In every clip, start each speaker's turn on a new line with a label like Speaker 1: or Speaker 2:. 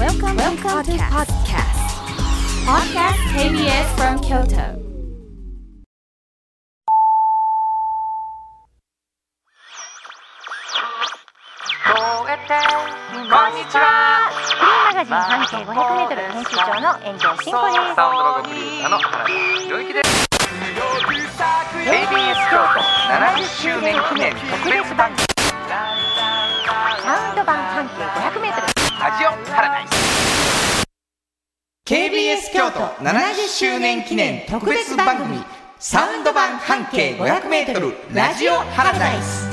Speaker 1: Welcome, Welcome to podcast. Podcast KBS from Kyoto.
Speaker 2: こんにちは。
Speaker 3: フリーマガジン半径 500m 編集長の遠藤真子です。
Speaker 2: サウンドロゴクリエイターの原田博之です。KBS 京都70周年記念特別番組。
Speaker 3: サウンド版半径 500m
Speaker 2: ラジオパラダイス。KBS 京都70周年記念特別番組サウンド版半径 500m ラジオパラダイス。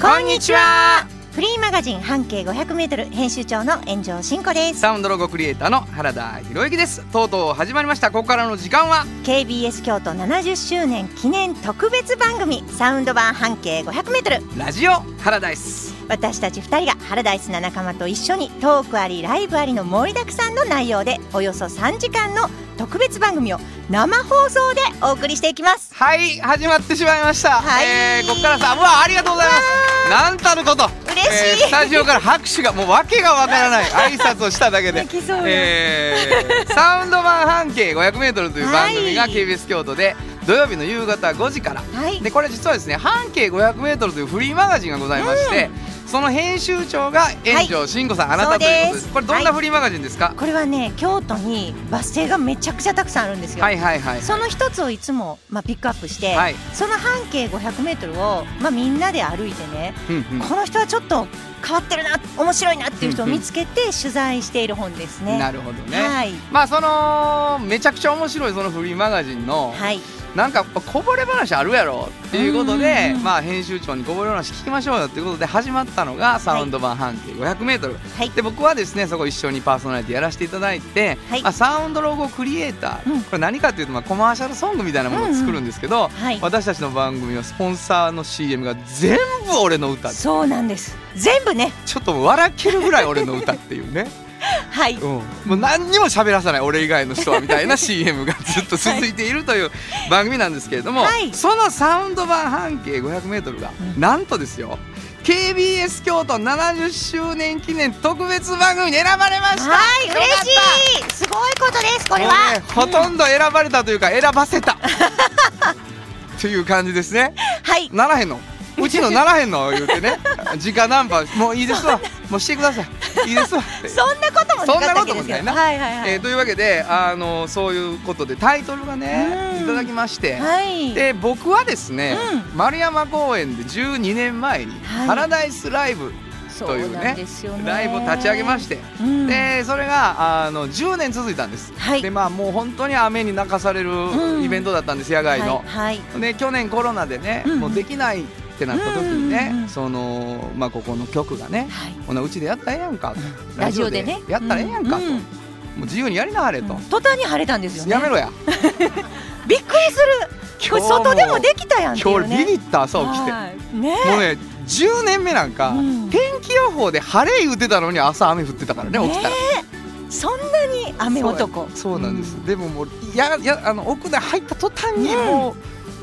Speaker 2: こんにちは
Speaker 3: フリーマガジン半径 500m 編集長の炎上真子です。
Speaker 2: サウンドロゴクリエイターの原田博之です。とうとう始まりました。ここからの時間は
Speaker 3: ？KBS 京都70周年記念特別番組サウンド版半径 500m
Speaker 2: ラジオパラダイス
Speaker 3: 私たち2人がハラダイスな仲間と一緒にトークありライブありの盛りだくさんの内容でおよそ3時間の特別番組を生放送でお送りしていきます。
Speaker 2: はい始まってしまいました、
Speaker 3: はい。
Speaker 2: えーここからさうわありがとうございます。なんたること。
Speaker 3: 嬉しい。
Speaker 2: えースタジオから拍手がもう訳がわからない。挨拶をしただけで。
Speaker 3: できそうよ。
Speaker 2: えーサウンド版半径 500m という番組が
Speaker 3: はい。
Speaker 2: KBS 京都で土曜日の夕方5時から。
Speaker 3: はい。
Speaker 2: でこれ実はですね半径 500m というフリーマガジンがございまして、その編集長が炎上慎吾さん、あなたということです。これどんなフリーマガジンですか、
Speaker 3: これはね京都にバス停がめちゃくちゃたくさんあるんですよ、
Speaker 2: はいはいはい。
Speaker 3: その一つをいつも、まあ、ピックアップして、
Speaker 2: はい。
Speaker 3: その半径 500m を、まあ、みんなで歩いてね、
Speaker 2: うんうん。
Speaker 3: この人はちょっと変わってるな面白いなっていう人を見つけて取材している本ですね。
Speaker 2: なるほどね、
Speaker 3: はい、
Speaker 2: まあそのめちゃくちゃ面白いそのフリーマガジンの、
Speaker 3: はい、
Speaker 2: なんかこぼれ話あるやろっていうこと
Speaker 3: うんうん
Speaker 2: で、
Speaker 3: うん。
Speaker 2: まあ編集長にこぼれ話聞きましょうよっていうことで始まったのがサウンド版半径 500m、
Speaker 3: はい、
Speaker 2: で僕はですねそこ一緒にパーソナリティやらせていただいて、
Speaker 3: はい。
Speaker 2: まあ、サウンドロゴクリエイター、
Speaker 3: うん。
Speaker 2: これ何かっていうとまあコマーシャルソングみたいなものを作るんですけど、
Speaker 3: はい、
Speaker 2: 私たちの番組はスポンサーの CM が全部俺の歌で
Speaker 3: そうなんです。全部ね、
Speaker 2: ちょっと笑けるぐらい俺の歌っていうね。
Speaker 3: はい、
Speaker 2: うん、もう何にも喋らさない俺以外の人はみたいな CM がずっと続いているという番組なんですけれども、
Speaker 3: はい。
Speaker 2: そのサウンド版半径 500m が、
Speaker 3: うん。
Speaker 2: なんとですよ KBS 京都70周年記念特別番組に選ばれました。
Speaker 3: はい、嬉しい、すごいことです。これは、
Speaker 2: ねほとんど選ばれたというか選ばせた。という感じですね。
Speaker 3: はい、
Speaker 2: ならへんのうちのならへんの言うてね。直談判もういいですわ。もうしてください。いいですわ。
Speaker 3: そんなことも。
Speaker 2: そんなこともないな。
Speaker 3: はいはいはい。
Speaker 2: えーというわけであのそういうことでタイトルがね
Speaker 3: うん。
Speaker 2: いただきまして、
Speaker 3: はい、
Speaker 2: で僕はですね、
Speaker 3: う
Speaker 2: 丸山公園で12年前に
Speaker 3: はい。
Speaker 2: パラダイスライブ、というね。ライブを立ち上げまして、
Speaker 3: うん。
Speaker 2: でそれがあの10年続いたんです、
Speaker 3: はい。
Speaker 2: でまあもう本当に雨に泣かされる
Speaker 3: うん。
Speaker 2: イベントだったんです野外の、
Speaker 3: はい、はい。
Speaker 2: で去年コロナでね、
Speaker 3: うん。
Speaker 2: もうできないってなった時にね、
Speaker 3: うんうんうん。
Speaker 2: そのまあここの局がね
Speaker 3: はい。
Speaker 2: ほなうちでやったらええやんかと、
Speaker 3: ラジオで。ね。
Speaker 2: やったらええやんかと、
Speaker 3: うんうん。
Speaker 2: もう自由にやりなはれと、
Speaker 3: 途端に晴れたんですよね。
Speaker 2: やめろや。
Speaker 3: びっくりする。これ外でもできたやんってい
Speaker 2: 今日ビビった朝起きて、もうね10年目なんか、
Speaker 3: うん。
Speaker 2: 天気予報で晴れ言うてたのに朝雨降ってたからね起きたら、
Speaker 3: そんなに雨男。
Speaker 2: そうなんです、
Speaker 3: う
Speaker 2: でももうややあの屋内入った途端に
Speaker 3: うん。
Speaker 2: もう、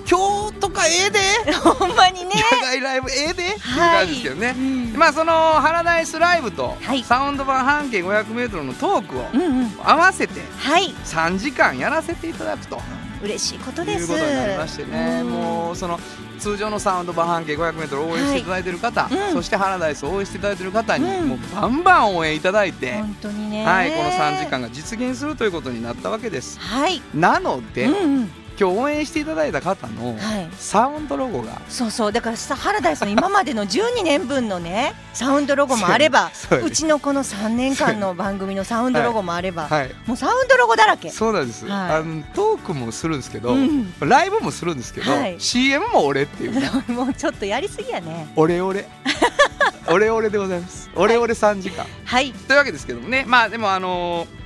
Speaker 2: 今日とかええで。
Speaker 3: ほんまにね。
Speaker 2: 野外ライブええで、っていう感じですけどね、
Speaker 3: うん。
Speaker 2: まあそのハラダイスライブと、
Speaker 3: はい。
Speaker 2: サウンド版半径 500m のトークを
Speaker 3: うんうん。
Speaker 2: 合わせて
Speaker 3: はい、
Speaker 2: 3時間やらせていただくと。
Speaker 3: 嬉しいこと
Speaker 2: い
Speaker 3: です。
Speaker 2: うことになりましてね、
Speaker 3: うん。
Speaker 2: もうその通常のサウンド版半径 500m を応援していただいている方、
Speaker 3: はい。うん。
Speaker 2: そしてハラダイスを応援していただいている方に、
Speaker 3: うん。
Speaker 2: もうバンバン応援いただいて、
Speaker 3: 本当にね。
Speaker 2: はい、この3時間が実現するということになったわけです。
Speaker 3: はい。
Speaker 2: なので、
Speaker 3: うんうん。
Speaker 2: 今日応援していただいた方の
Speaker 3: はい。
Speaker 2: サウンドロゴが。
Speaker 3: そうそう。だからさハラダイスの今までの12年分のねサウンドロゴもあれば
Speaker 2: そう
Speaker 3: ちのこの3年間の番組のサウンドロゴもあれば、
Speaker 2: はい。
Speaker 3: もうサウンドロゴだらけ。
Speaker 2: そうなんです、
Speaker 3: はい。
Speaker 2: あのトークもするんですけど、
Speaker 3: うん。
Speaker 2: ライブもするんですけど、
Speaker 3: はい。
Speaker 2: CM も俺っていうね。
Speaker 3: もうちょっとやりすぎやね。
Speaker 2: オレオレ。オレオレでございます。オレオレ3時間、
Speaker 3: はい。
Speaker 2: というわけですけどもね。まあでもあのー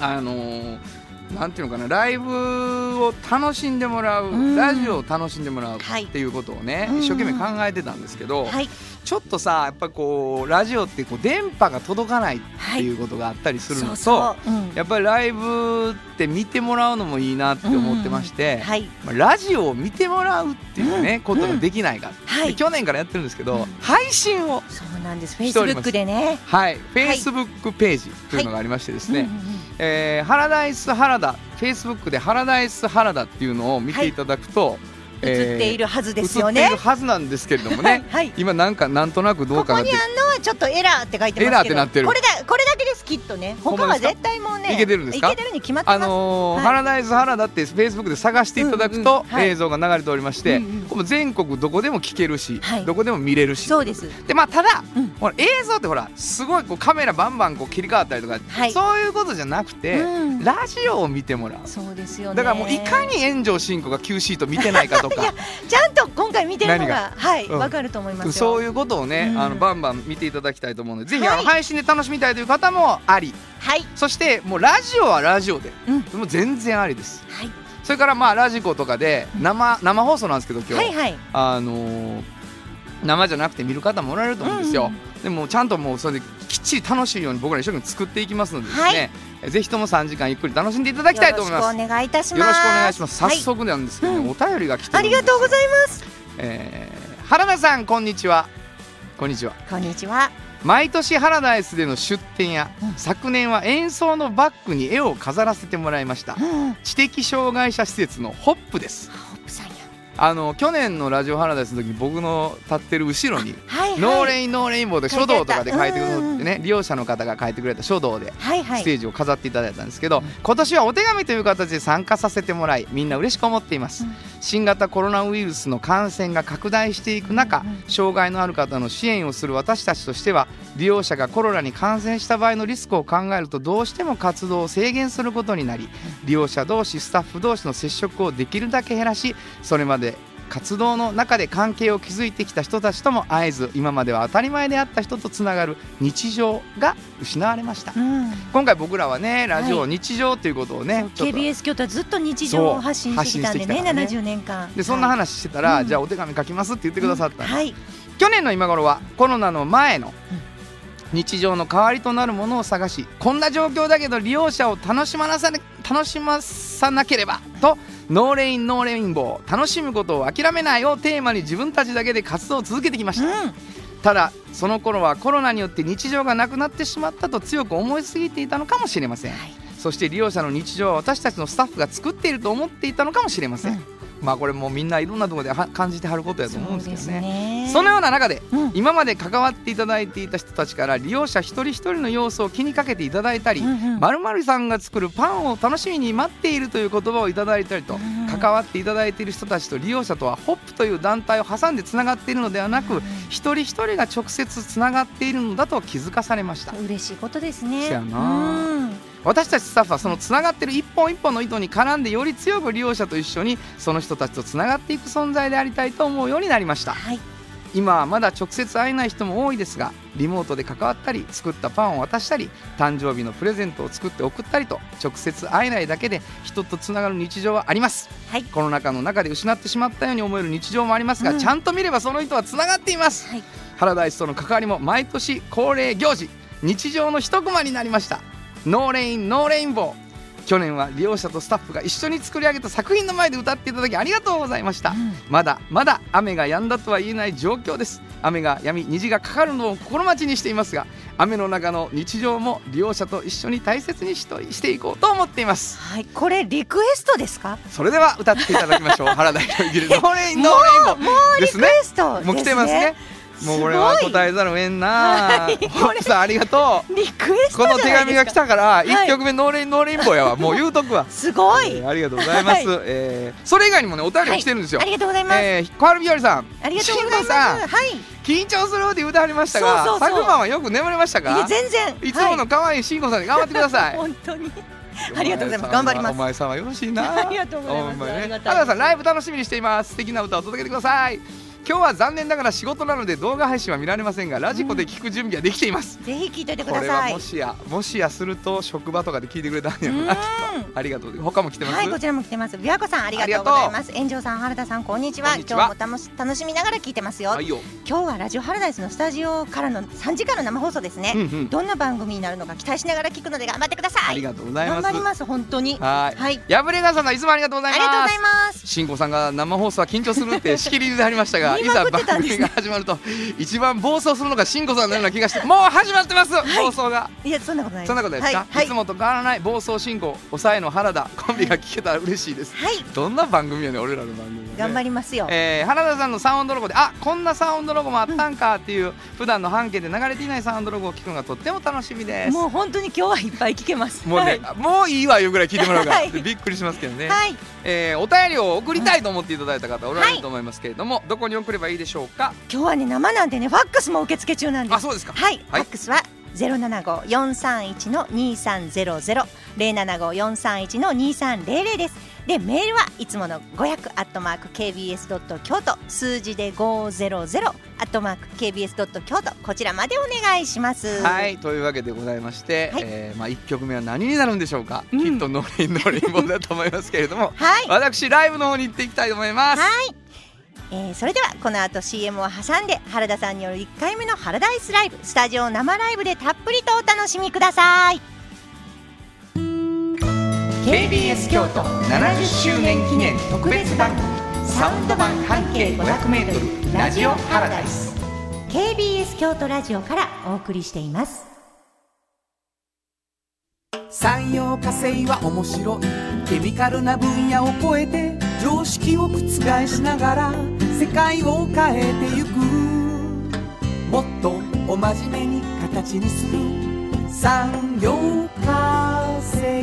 Speaker 2: あのーなんていうのかなライブを楽しんでもらう、
Speaker 3: うん。
Speaker 2: ラジオを楽しんでもらう
Speaker 3: はい
Speaker 2: っていうことをね、
Speaker 3: うん。
Speaker 2: 一生懸命考えてたんですけど、
Speaker 3: はい
Speaker 2: ちょっとさやっぱりこうラジオってこう電波が届かないっていうことがあったりするのと、やっぱりライブって見てもらうのもいいなって思ってまして、
Speaker 3: はい。
Speaker 2: まあ、ラジオを見てもらうっていうね、ことができないか、
Speaker 3: はい。
Speaker 2: で去年からやってるんですけど、
Speaker 3: うん
Speaker 2: 配信を
Speaker 3: そうなんです。フェイスブックでね。
Speaker 2: はい、フェイスブックページというのがありましてですね、えーハラダイス原田フェイスブックでハラダイス原田っていうのを見ていただくと、
Speaker 3: 映っているはずですよ
Speaker 2: 映ってい
Speaker 3: ね
Speaker 2: るはずなんですけれどもね。
Speaker 3: はい
Speaker 2: 今なんかなんとなくどう
Speaker 3: ここ
Speaker 2: かなって。
Speaker 3: にあんのはちょっとエラーって書いてますけど。
Speaker 2: エラーってなってる。
Speaker 3: これだこれだけですきっとね。他は絶対もうね
Speaker 2: いけてるんですか？
Speaker 3: いけてるに決まって
Speaker 2: あ
Speaker 3: ます、
Speaker 2: のー
Speaker 3: はい。
Speaker 2: ハラダイス原田ってフェイスブックで探していただくと、
Speaker 3: うんうんはい。
Speaker 2: 映像が流れておりまして、
Speaker 3: うんうん
Speaker 2: 全国どこでも聞けるし、
Speaker 3: はい。
Speaker 2: どこでも見れるし。
Speaker 3: そうです。
Speaker 2: でまあただ、
Speaker 3: うん。
Speaker 2: ほら映像ってほらすごいこうカメラバンバンこう切り替わったりとか、
Speaker 3: はい。
Speaker 2: そういうことじゃなくて、
Speaker 3: うん。
Speaker 2: ラジオを見てもらう。
Speaker 3: そうですよね。
Speaker 2: だからもういかに炎上進行が Q シート見てないかとか。
Speaker 3: いやちゃんと今回見てるの
Speaker 2: 何
Speaker 3: が？はい
Speaker 2: うん。
Speaker 3: わ、かると思いますよ。
Speaker 2: そういうことをね、
Speaker 3: うん。
Speaker 2: あのバンバン見ていただきたいと思うのでぜひ、
Speaker 3: はい。
Speaker 2: あの配信で楽しみたいという方もあり。
Speaker 3: はい。
Speaker 2: そしてもうラジオはラジオで、
Speaker 3: うん。
Speaker 2: もう全然ありです。
Speaker 3: はい。
Speaker 2: それからまあラジコとかで生生放送なんですけど今日、
Speaker 3: はいはい。
Speaker 2: あのー生じゃなくて見る方もおられると思うんですよ、でもちゃんともうそれできっちり楽しいように僕ら一生懸命作っていきますのでですね、
Speaker 3: はい。
Speaker 2: えぜひとも3時間ゆっくり楽しんでいただきたいと思います。
Speaker 3: よろしくお願いいたします。
Speaker 2: よろしくお願いします。早
Speaker 3: はい。
Speaker 2: 速なんですけど、ね
Speaker 3: うん。
Speaker 2: お便りが来て
Speaker 3: ありがとうございます。
Speaker 2: えー原田さんこんにちは。こんにちは。
Speaker 3: こんにちは。
Speaker 2: 毎年ハラダイスでの出展や、
Speaker 3: うん。
Speaker 2: 昨年は演奏のバックに絵を飾らせてもらいました。
Speaker 3: うん。
Speaker 2: 知的障害者施設のホップですあの去年のラジオハラダイスの時に僕の立ってる後ろに
Speaker 3: はいはい。
Speaker 2: No Rain No Rainbow で書道とかで書いてくださってね利用者の方が書いてくれた書道で
Speaker 3: はいはい。
Speaker 2: ステージを飾っていただいたんですけど、今年はお手紙という形で参加させてもらいみんな嬉しく思っています、
Speaker 3: うん。
Speaker 2: 新型コロナウイルスの感染が拡大していく中、
Speaker 3: うんうん。
Speaker 2: 障害のある方の支援をする私たちとしては利用者がコロナに感染した場合のリスクを考えるとどうしても活動を制限することになり利用者同士スタッフ同士の接触をできるだけ減らしそれまで活動の中で関係を築いてきた人たちとも会えず今までは当たり前であった人とつながる日常が失われました。
Speaker 3: うん。
Speaker 2: 今回僕らはねラジオ
Speaker 3: はい
Speaker 2: 日常ということをね、ちょっと
Speaker 3: KBS 京都はずっと日常を発信してきたんでね
Speaker 2: ね。
Speaker 3: 70年間。
Speaker 2: でそんな
Speaker 3: はい。
Speaker 2: 話してたら、
Speaker 3: うん。
Speaker 2: じゃあお手紙書きますって言ってくださったんです、
Speaker 3: はい。
Speaker 2: 去年の今頃はコロナの前の日常の代わりとなるものを探しこんな状況だけど利用者を楽しまなさ楽しまさなければと No Rain No Rainbow。楽しむことを諦めないをテーマに自分たちだけで活動を続けてきました、
Speaker 3: うん。
Speaker 2: ただその頃はコロナによって日常がなくなってしまったと強く思いすぎていたのかもしれません、
Speaker 3: はい。
Speaker 2: そして利用者の日常は私たちのスタッフが作っていると思っていたのかもしれません、
Speaker 3: うん。
Speaker 2: まあこれもうみんないろんなところでは感じてはることやと思うんですけどね。
Speaker 3: ね
Speaker 2: そのような中で
Speaker 3: うん。
Speaker 2: 今まで関わっていただいていた人たちから利用者一人一人の様子を気にかけていただいたり、まるまるさんが作るパンを楽しみに待っているという言葉をいただいたりと、
Speaker 3: うん
Speaker 2: 関わっていただいている人たちと利用者とはホップという団体を挟んでつながっているのではなく、
Speaker 3: うん
Speaker 2: 一人一人が直接つながっているのだと気づかされました。
Speaker 3: 嬉しいことですね。
Speaker 2: そやな。
Speaker 3: うん。
Speaker 2: 私たちスタッフはそのつながっている一本一本の糸に絡んでより強く利用者と一緒にその人たちとつながっていく存在でありたいと思うようになりました。
Speaker 3: はい
Speaker 2: 今はまだ直接会えない人も多いですがリモートで関わったり作ったパンを渡したり誕生日のプレゼントを作って送ったりと直接会えないだけで人とつながる日常はあります。
Speaker 3: はい。
Speaker 2: コロナ禍の中で失ってしまったように思える日常もありますが、
Speaker 3: うん。
Speaker 2: ちゃんと見ればその人はつながっています。
Speaker 3: はい。
Speaker 2: ハラダイスとの関わりも毎年恒例行事日常の一コマになりました。 No Rain No Rainbow 去年は利用者とスタッフが一緒に作り上げた作品の前で歌っていただきありがとうございました、
Speaker 3: うん。
Speaker 2: まだまだ雨が止んだとは言えない状況です。雨が止み虹がかかるのを心待ちにしていますが雨の中の日常も利用者と一緒に大切にしとしていこうと思っています。
Speaker 3: はいこれリクエストですか？
Speaker 2: それでは歌っていただきましょう。原田裕之で No Rain No Rainbow
Speaker 3: もうリク
Speaker 2: ですね。
Speaker 3: エストですね。
Speaker 2: もう来てますねもうこれは答えざるを得んな、
Speaker 3: はい。
Speaker 2: ホップさんありがとう。
Speaker 3: リクエスト
Speaker 2: この手紙が来たから
Speaker 3: はい
Speaker 2: 1曲目 No Rain No Rainbow やわ。もう言うとくわ。
Speaker 3: すごい。
Speaker 2: えーありがとうございます、
Speaker 3: はい。
Speaker 2: えーそれ以外にもねお便りが来てるんですよ、
Speaker 3: ありがとうございます。
Speaker 2: えー、小春日和さん。
Speaker 3: ありがとうございます。はい。
Speaker 2: 緊張するって言うてはりましたが
Speaker 3: そうそ
Speaker 2: はよく眠れました
Speaker 3: い
Speaker 2: か
Speaker 3: や全然。
Speaker 2: いつもの可愛い慎吾さんで頑張ってください、
Speaker 3: 本当に。ありがとうございます。頑張ります。
Speaker 2: お前さんはよろしいな。
Speaker 3: ありがとうございます。
Speaker 2: ね。原田さんライブ楽しみにしています。素敵な歌を届けてください今日は残念ながら仕事なので動画配信は見られませんがラジコで聞く準備はできています、
Speaker 3: ぜひ聞いといてく
Speaker 2: これは
Speaker 3: ださい
Speaker 2: もしやもしやすると職場とかで聞いてくれたんやろ
Speaker 3: う
Speaker 2: なきっとありがとう他も来てます、
Speaker 3: はい、こちらも来てます。琵琶湖さん、ありがとうございます。炎上さん、原田さん、こんにちは。
Speaker 2: こんにちは
Speaker 3: 今日も楽し楽しみながら聞いてますよ。
Speaker 2: はいよ、
Speaker 3: 今日はラジオハラダイスのスタジオからの3時間の生放送ですね。
Speaker 2: うんうん、
Speaker 3: どんな番組になるのか期待しながら聞くので頑張ってください。
Speaker 2: ありがとうございます
Speaker 3: 頑張ります、本当に。
Speaker 2: はい
Speaker 3: はい、
Speaker 2: 破れがさんいつもありがとうござい
Speaker 3: ありがとうご
Speaker 2: ます
Speaker 3: ざいます。
Speaker 2: 慎吾さんが生放送は緊張するってしきりにありましたがい
Speaker 3: 言い
Speaker 2: ざ番組が始まると一番暴走するのが慎吾さんのような気がしてもう始まってます、暴走が。
Speaker 3: いや、そんなことない。
Speaker 2: そんなことないですか、
Speaker 3: はい、はい。
Speaker 2: い、つもと変わらない暴走信号抑えの原田コンビが聞けたら嬉しいです。
Speaker 3: はい、
Speaker 2: どんな番組やねん俺らの番組はね。
Speaker 3: 頑張りますよ。
Speaker 2: えー原田さんのサウンドロゴであこんなサウンドロゴもあったんかっていう、普段の半径で流れていないサウンドロゴを聞くのがとっても楽しみです。
Speaker 3: もう本当に今日はいっぱい聞けます。
Speaker 2: もうね、もういいわいうぐらい聞いてもらうから、
Speaker 3: はい。
Speaker 2: びっくりしますけどね、
Speaker 3: はい、
Speaker 2: えーお便りを送りたいと思っていただいた方おられると思いますけれども、どこに送ればいいでしょうか
Speaker 3: 今日はね、生なんでね、ファックスも受付中なんです
Speaker 2: あ。そうですか
Speaker 3: はい、フ
Speaker 2: はい
Speaker 3: ァックスはゼロ七五四三一の二三ゼロゼロ零七五四三一の二三零零です。でメールはいつもの五百アットマーク kbs ドット京都数字で五ゼロゼロアットマーク kbs ドット京都こちらまでお願いします。
Speaker 2: はいというわけでございまして、
Speaker 3: はい
Speaker 2: えーまあ、1曲目は何になるんでしょうか、
Speaker 3: うん
Speaker 2: きっとノレインノレインボだと思いますけれども
Speaker 3: はい、
Speaker 2: 私ライブの方に行っていきたいと思います、
Speaker 3: はい。えーそれではこの後 CM を挟んで原田さんによる1回目のハラダイスライブスタジオ生ライブでたっぷりとお楽しみください。
Speaker 2: KBS 京都70周年記念特別番組サウンド版半径 500m ラジオハラダイス。
Speaker 3: KBS 京都ラジオからお送りしています。
Speaker 4: 産業化成は面白い。ケミカルな分野を超えて常識を覆しながら世界を変えてゆく。もっとお真面目に形にする。産業化成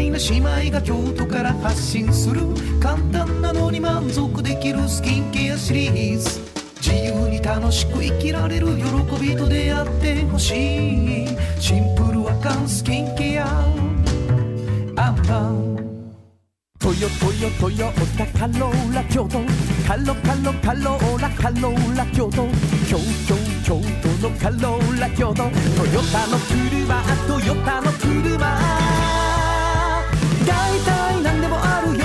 Speaker 4: いな姉妹が京都から発信する簡単なのに満足できるスキンケアシリーズ。自由に楽しく生きられる喜びと出会ってほしい。シンプルアカンスキンケア。アンパントヨトヨトヨタカローラ京都カロカロカローラカローラ京都京京京都のカローラ京都トヨタの車トヨタの車。大体何でもあるよ。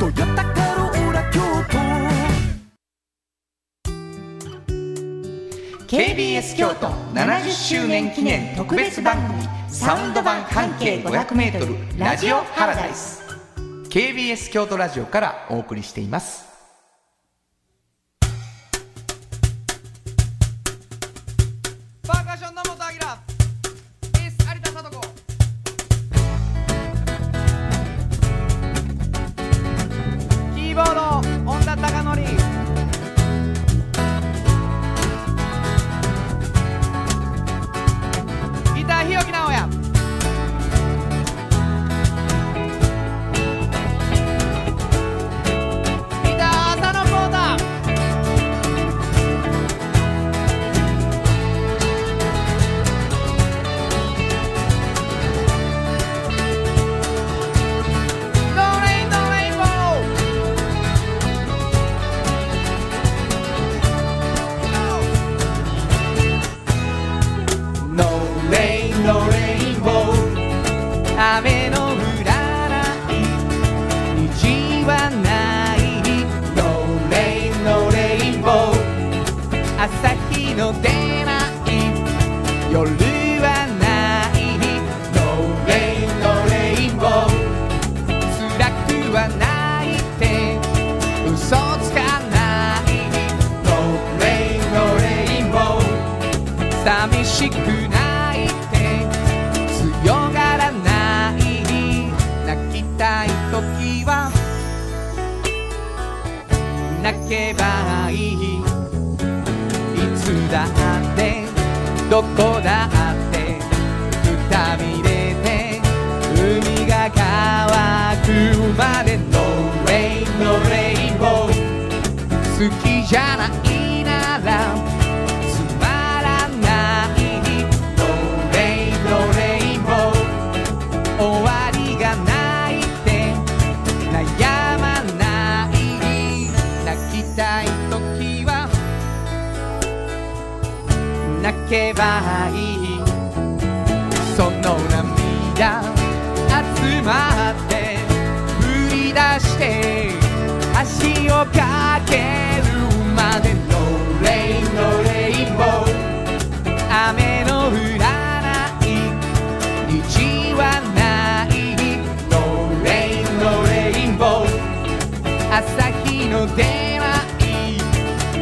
Speaker 4: トヨタカローラ京都。
Speaker 2: KBS 京都70周年記念特別番組サウンド版半径 500m ラジオハラダイス KBS 京都ラジオからお送りしています。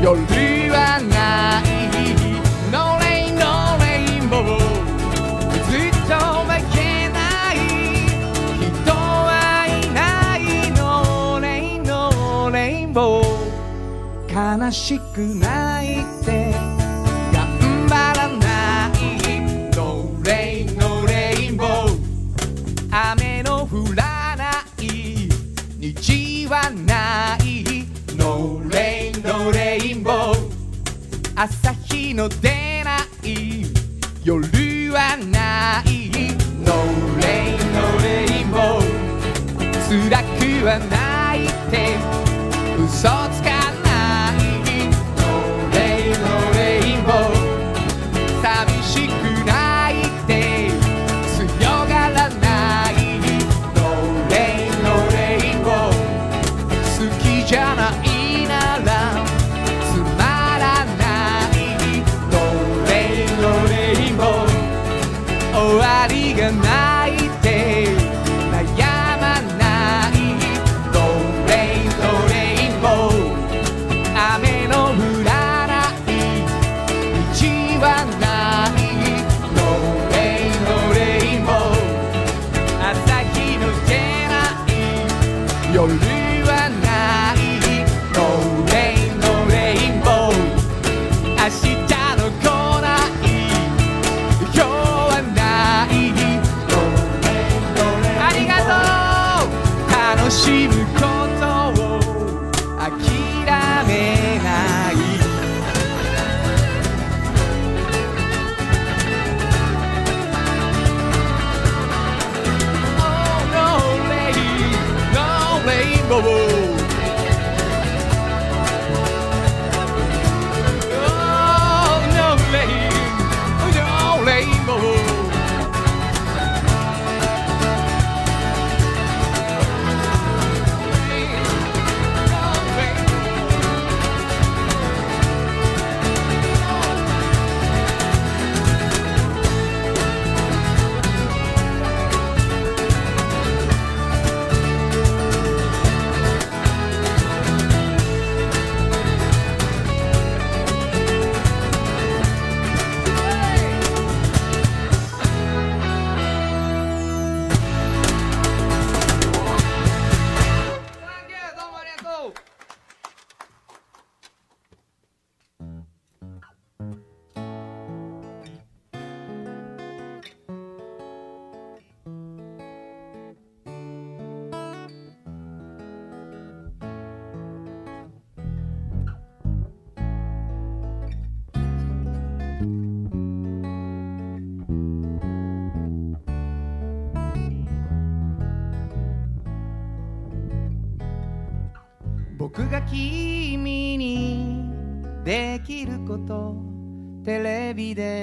Speaker 2: 夜はない。ノレインボー
Speaker 4: ずっと負けない人はいないノレイノレイも悲しくない。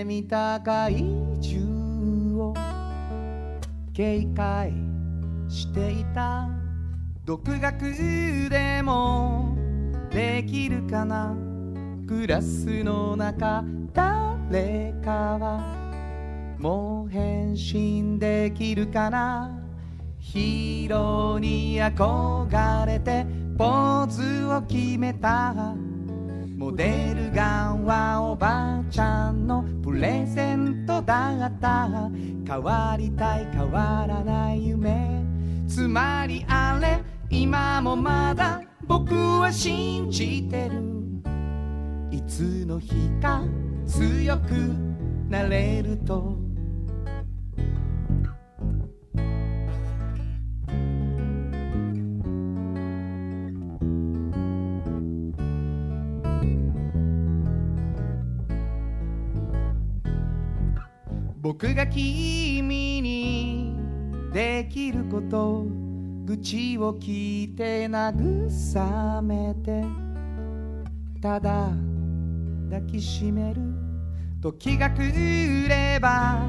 Speaker 4: みた害獣を警戒していた。独学でもできるかな？クラスの中誰かはもう変身できるかな？ヒーローに憧れてポーズを決めた。モデルガンはおばあトだった。変わりたい変わらない夢。つまりあれ今もまだ僕は信じてる。いつの日か強くなれると。僕が君にできること愚痴を聞いて慰めてただ抱きしめる時が来れば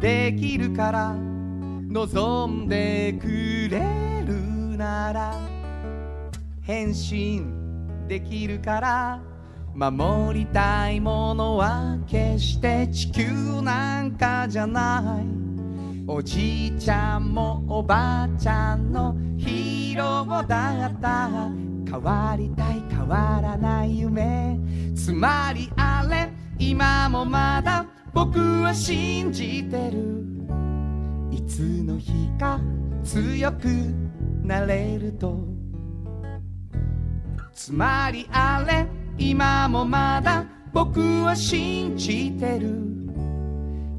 Speaker 4: できるから望んでくれるなら返信できるから。守りたいものは決して地球なんかじゃない。おじいちゃんもおばあちゃんのヒーローだった。変わりたい変わらない夢。つまりあれ今もまだ僕は信じてる。いつの日か強くなれると。つまりあれ今もまだ僕は信じてる。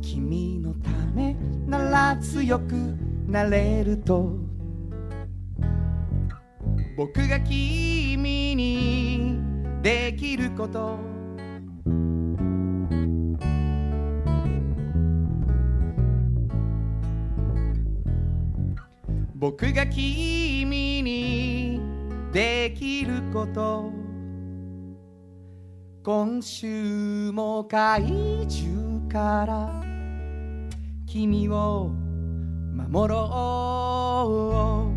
Speaker 4: 君のためなら強くなれると。僕が君にできること。僕が君にできること。今週も怪獣から君を守ろう。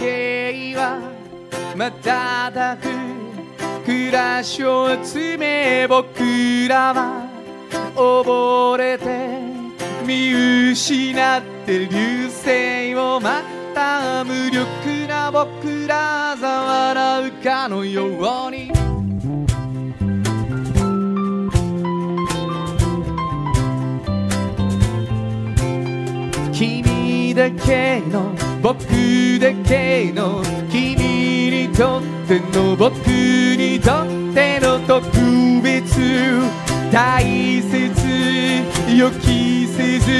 Speaker 4: 景は瞬く暮らしを集め僕らは溺れて見失って流星をまた無力な僕らざ笑うかのように。君だけの僕だけの君にとっての僕にとっての特別大切予期せず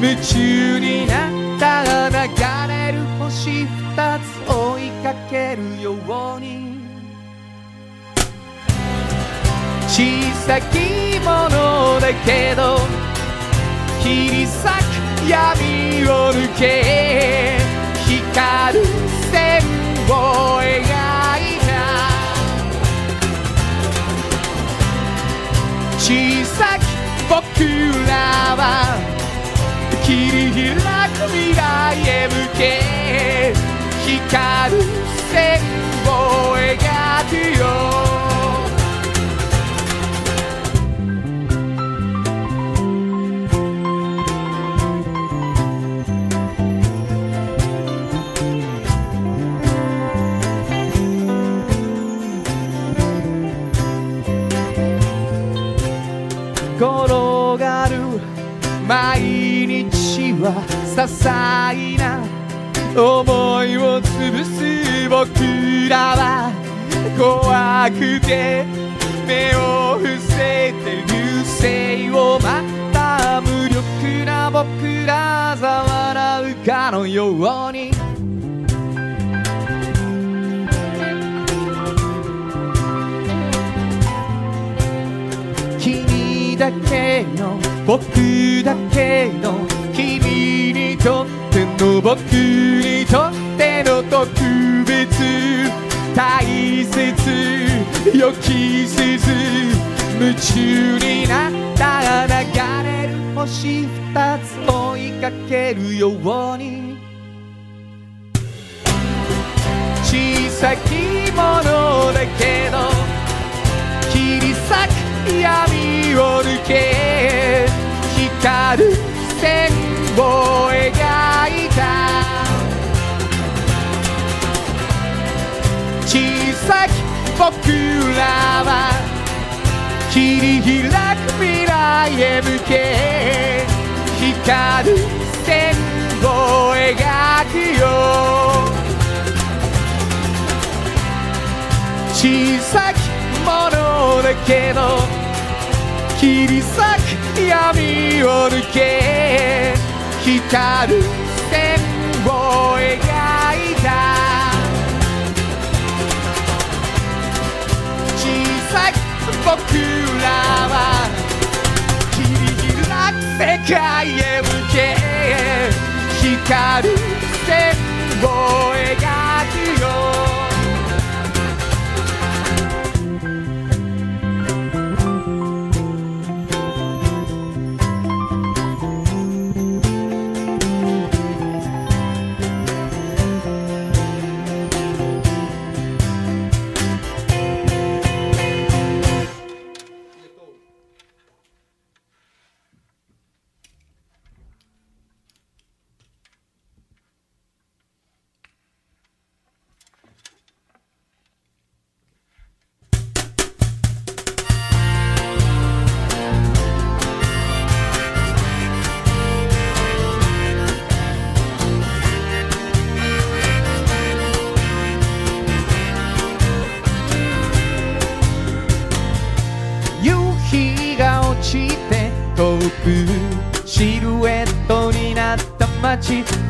Speaker 4: 夢中になったら流れる星二つ追いかけるように。小さきものだけど切り裂く闇を抜け光る線を描いた。小さき僕らは切り開く未来へ向け光る線を描くよ。転がる毎日は些細な思いを潰す僕らは怖くて目を伏せて流星を待った無力な僕らざ笑うかのようにだけの僕だけの君にとっての僕にとっての特別大切予期せず夢中になった流れる星二つ追いかけるように。小さきものだけど切り裂く闇を抜け光る線を描いた小さき僕らは切り開く未来へ向け光る線を描くよ小さきものだけど切り裂く闇を抜け光る線を描いた。小さき僕らは切り開く世界へ向け光る線を描くよ。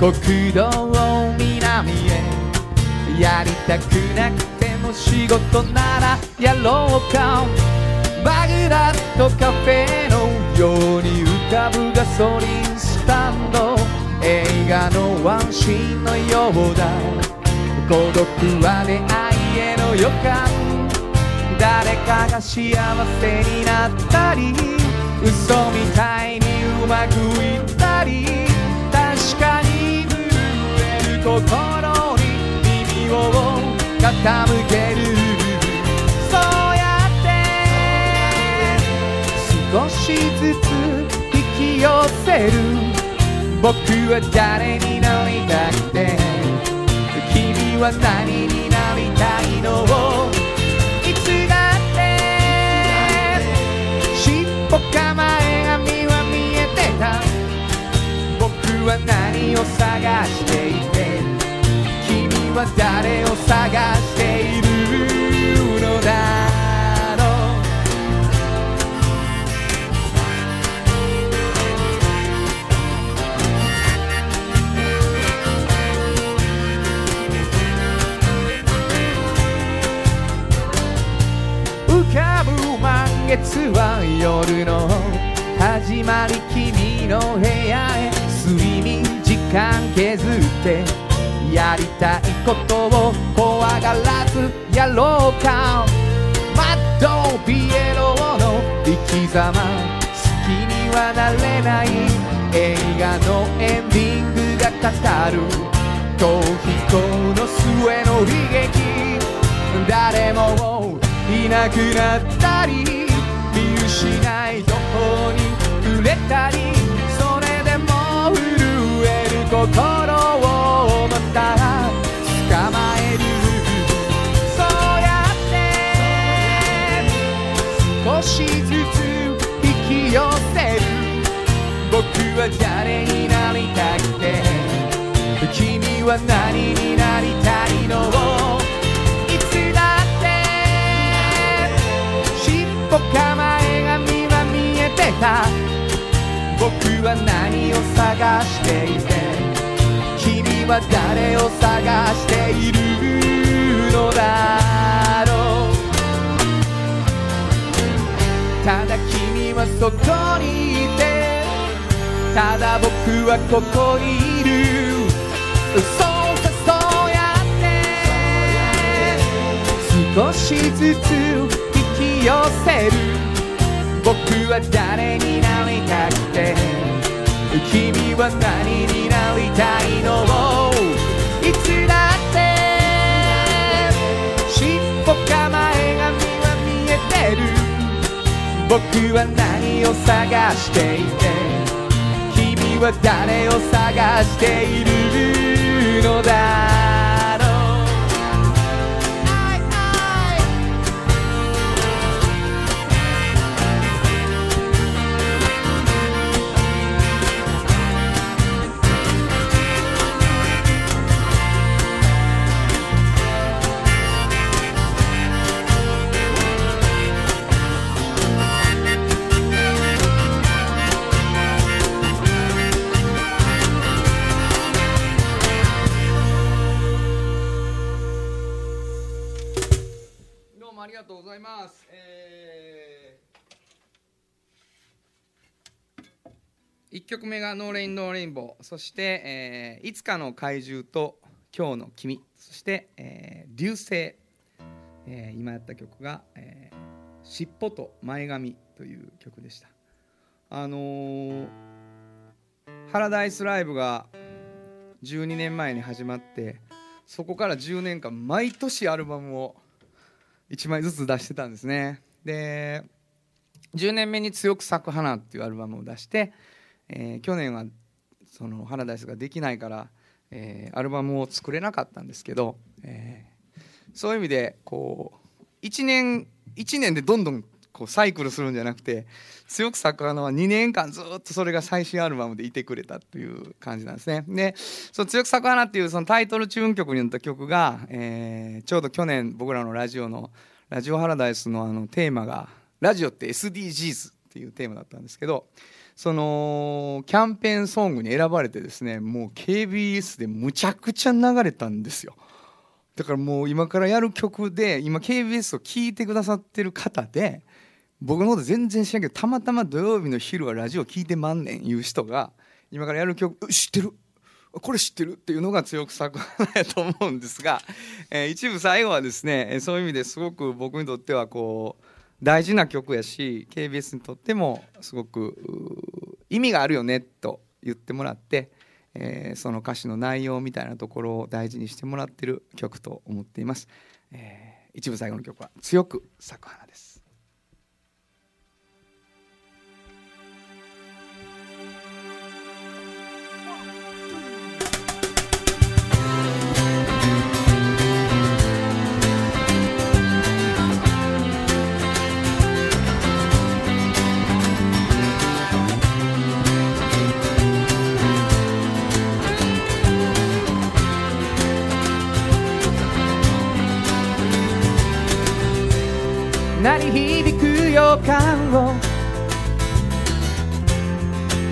Speaker 4: 国道を南へやりたくなくても仕事ならやろうか。バグダッドカフェのように浮かぶガソリンスタンド映画のワンシーンのようだ。孤独は出会いへの予感。誰かが幸せになったり嘘みたいにうまくいったり。心に耳を傾けるそうやって少しずつ引き寄せる僕は誰になりたくて君は何になりたいのは何を探していて君は誰を探しているのだろう。浮かぶ満月は夜の始まり君の部屋へ。間削ってやりたいことを怖がらずやろうか。マッドピエロの生き様好きにはなれない映画のエンディングが語る逃避行の末の悲劇誰もいなくなったり見失い途方に触れたり心をまたら捕まえるそうやって少しずつ引き寄せる僕は誰になりたくて君は何になりたいのをいつだって尻尾構えがみは見えてた僕は何を探していては誰を探しているのだろう。ただ君はそこにいて。ただ僕はここにいる。そうさそうやって。少しずつ引き寄せる。僕は誰になりたくて。君は何になりたいのいつだって尻尾構え髪は見えてる僕は何を探していて君は誰を探しているのだ。
Speaker 2: 「 No Rain No Rainbow」そして、えーいつかの怪獣と今日の君」そして「えー流星」えー今やった曲が「えー尻尾と前髪」という曲でした。あのーハラダイスライブが12年前に始まってそこから10年間毎年アルバムを1枚ずつ出してたんですねで10年目に「強く咲く花」っていうアルバムを出して、えー去年はそのハラダイスができないから、えーアルバムを作れなかったんですけど、えーそういう意味でこう1年1年でどんどんこうサイクルするんじゃなくて「強く咲く花」は2年間ずっとそれが最新アルバムでいてくれたっていう感じなんですね。でその「強く咲く花」っていうそのタイトルチューン曲になった曲が、えーちょうど去年僕らのラジオの「ラジオハラダイスの」あのテーマが「ラジオって SDGs」っていうテーマだったんですけどそのキャンペーンソングに選ばれてですねもう KBS でむちゃくちゃ流れたんですよ。だからもう今からやる曲で今 KBS を聴いてくださってる方で僕のこと全然知らんけどたまたま土曜日の昼はラジオ聞いてまんねんいう人が今からやる曲知ってる。これ知ってるっていうのが強く咲く花やと思うんですが、えー一部最後はですねそういう意味ですごく僕にとってはこう大事な曲やし KBS にとってもすごく意味があるよねと言ってもらって、えーその歌詞の内容みたいなところを大事にしてもらってる曲と思っています、えー一部最後の曲は「強く咲く花」です。
Speaker 4: 感を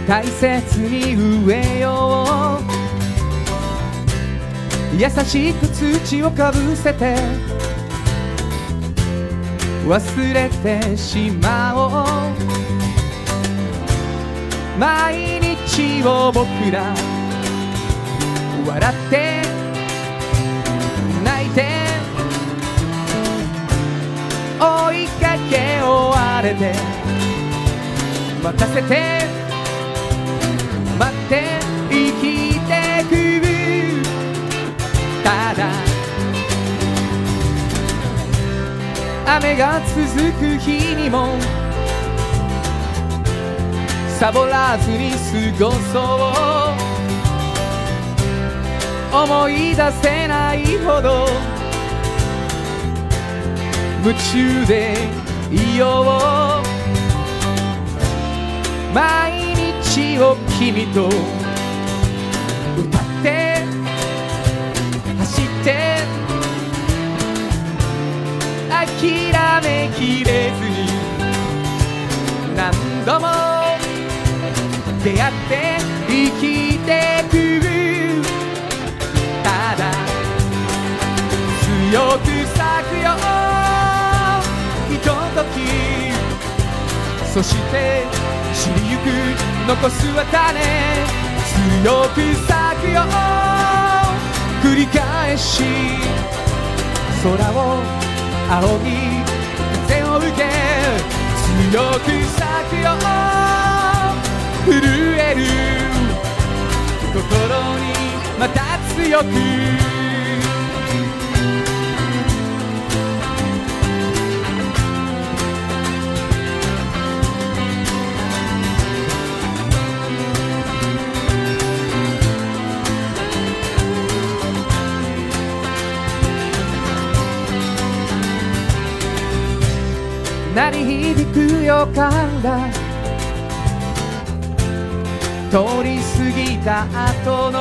Speaker 4: 大切に植えよう。優しく土をかぶせて忘れてしまおう。毎日を僕ら笑って泣いて追いかけ終われて待たせて待って生きてく。ただ雨が続く日にもサボらずに過ごそう。思い出せないほど夢中でいよう毎日を君と歌って走って諦めきれずに何度も出会って生きてく。ただ強くひとときそして散りゆく残すは種。強く咲くよ。繰り返し。空を仰ぎ風を受け。強く咲くよ。震える。心にまた強く。鳴り響く予感が。通り過ぎた後の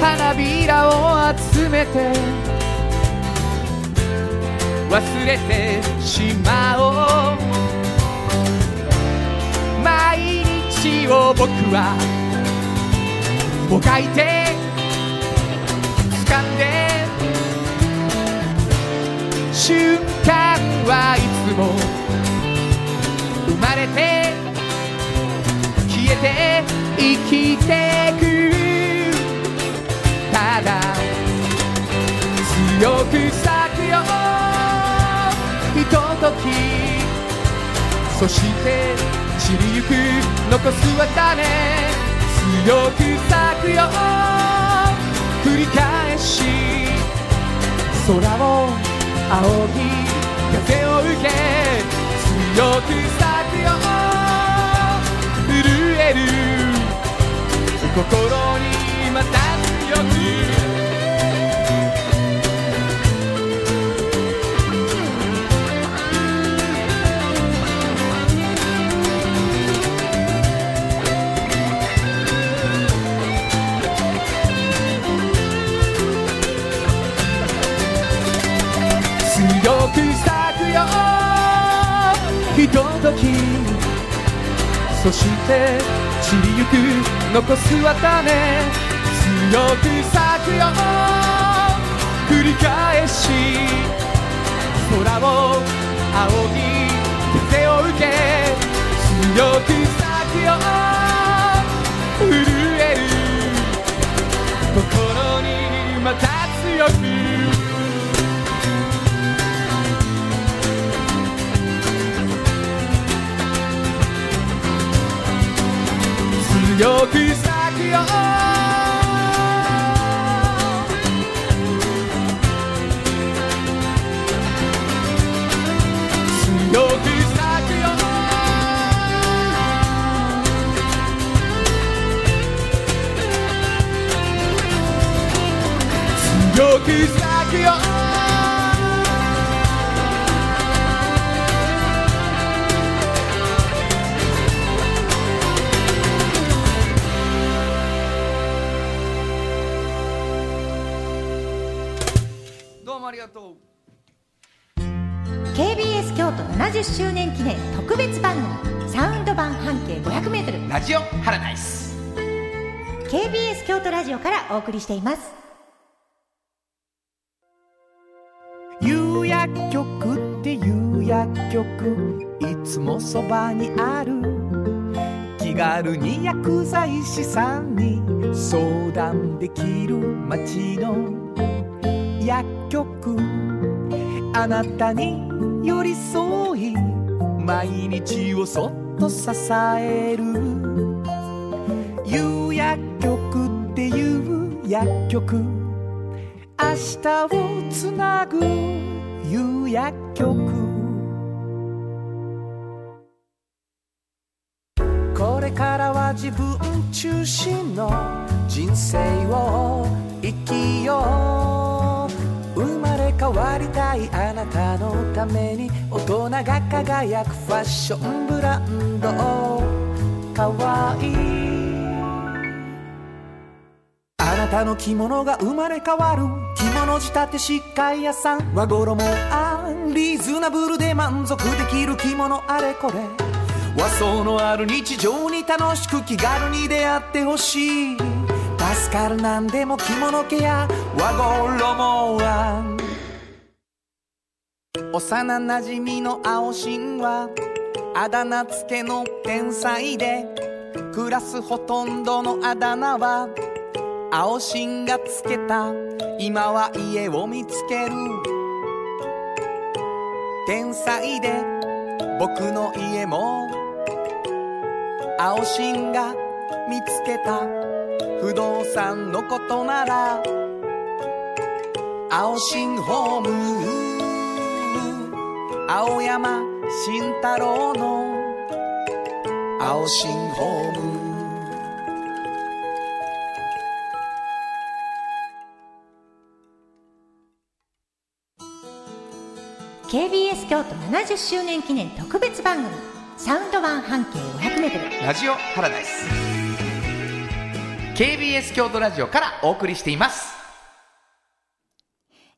Speaker 4: 花びらを集めて忘れてしまおう。毎日を僕はもがいて掴んで瞬はいつも生まれて消えて生きてくただ強く咲くよ。ひとときそして散りゆく残すは種強く咲くよ。繰り返し。空を仰ぎ風を受け強く咲くよ震える。心にまた強く。時。そして散りゆく残すは種。強く咲くよ繰り返し。空を仰ぎ風を受け。強く咲くよ強
Speaker 3: 記念特別番組サウンド版半径 500m
Speaker 2: ラジオハラダイス。
Speaker 3: KBS 京都ラジオからお送りしています。
Speaker 5: 有薬局っていう薬局いつもそばにある。気軽に薬剤師さんに相談できる街の薬局。あなたに寄り添い毎日をそっ
Speaker 4: と支える。夕薬局っていう薬局。明日をつなぐ夕薬局。これからは自分中心の人生を生きよう。わりたいあなたのために大人が輝くファッションブランド。かわい。いあなたの着物が生まれ変わる。着物仕立て疾患屋さん。和衣あんリーズナブルで満足できる着物。あれこれ。和装のある日常に楽しく気軽に出会ってほしい。助かるなんでも着物ケア。和衣あん幼なじみの青新はあだ名付けの天才でクラスほとんどのあだ名は青新がつけた今は家を見つける天才で僕の家も青新が見つけた不動産のことなら青新ホーム青山慎太郎の青新ホーム。
Speaker 3: KBS 京都70周年記念特別番組サウンド版半径 500m
Speaker 2: ラジオパラダイス。KBS 京都ラジオからお送りしています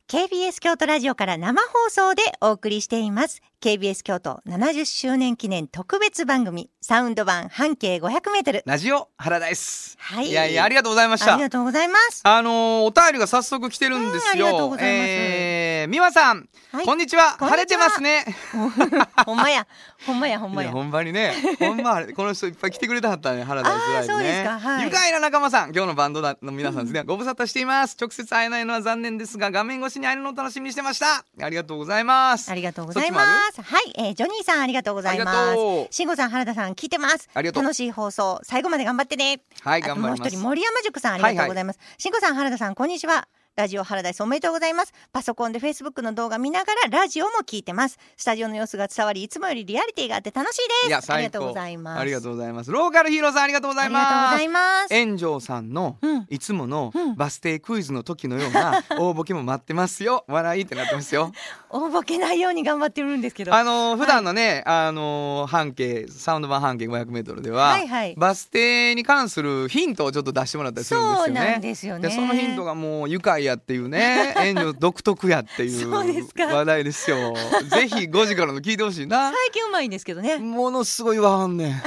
Speaker 3: KBS 京都ラジオから生放送でお送りしています。KBS 京都70周年記念特別番組サウンド版半径 500m
Speaker 2: ラジオパラダイス。
Speaker 3: はい。
Speaker 2: いやいやありがとうございました。
Speaker 3: ありがとうございます。
Speaker 2: あのーお便りが早速来てるんですよ。
Speaker 3: うんありがとうございます。
Speaker 2: えー、美和さん、
Speaker 3: はい。
Speaker 2: こんにちは。晴れてますね。
Speaker 3: ほんまや。ほんまやほんまや。
Speaker 2: ほんまにね、ほんまあれこの人いっぱい来てくれたはったね、原田イスライブ
Speaker 3: あーそうです
Speaker 2: ね
Speaker 3: か。はい。
Speaker 2: 愉快な仲間さん、今日のバンドの皆さんですね、ご無沙汰しています。直接会えないのは残念ですが、画面越しに会えるのを楽しみにしてました。ありがとうございます。
Speaker 3: ありがとうございま
Speaker 2: そっちもあ
Speaker 3: す。はい、えー、ジョニーさんありがとうございます
Speaker 2: がとう。
Speaker 3: 慎吾さん、原田さん聞いてます。
Speaker 2: ありがとう
Speaker 3: 楽しい放送、最後まで頑張ってね。
Speaker 2: はい、頑張ります
Speaker 3: もう一人、。森山塾さんありがとうございます。慎吾さん、原田さん、こんにちは。ラジオハラダイスおめでとうございます。パソコンで Facebook の動画見ながらラジオも聞いてます。スタジオの様子が伝わり、いつもよりリアリティがあって楽しいです。
Speaker 2: いや、
Speaker 3: あり。がとうございます。
Speaker 2: ありがとうございます。ローカルヒーローさん、ありがとうござい
Speaker 3: ありがとうご
Speaker 2: ます
Speaker 3: ざい。ます。
Speaker 2: 炎上さんの
Speaker 3: うん
Speaker 2: いつもの
Speaker 3: うん
Speaker 2: バス停クイズの時のような 大ボケも待ってますよ。笑いってなってますよ。
Speaker 3: 大ボケないように頑張ってるんですけど。
Speaker 2: あのー普段のね、あのー半径サウンド版半径500メートルでは、
Speaker 3: はいはい
Speaker 2: バス停に関するヒントをちょっと出してもらったりするんですよね。
Speaker 3: そうなんですよね
Speaker 2: そのヒントがもう愉快やっていうね、炎上独特やっていう話題ですよ。ぜひ5時からの聞いてほしいな。
Speaker 3: 最近うまいんですけどね。
Speaker 2: ものすごい言わはんねん。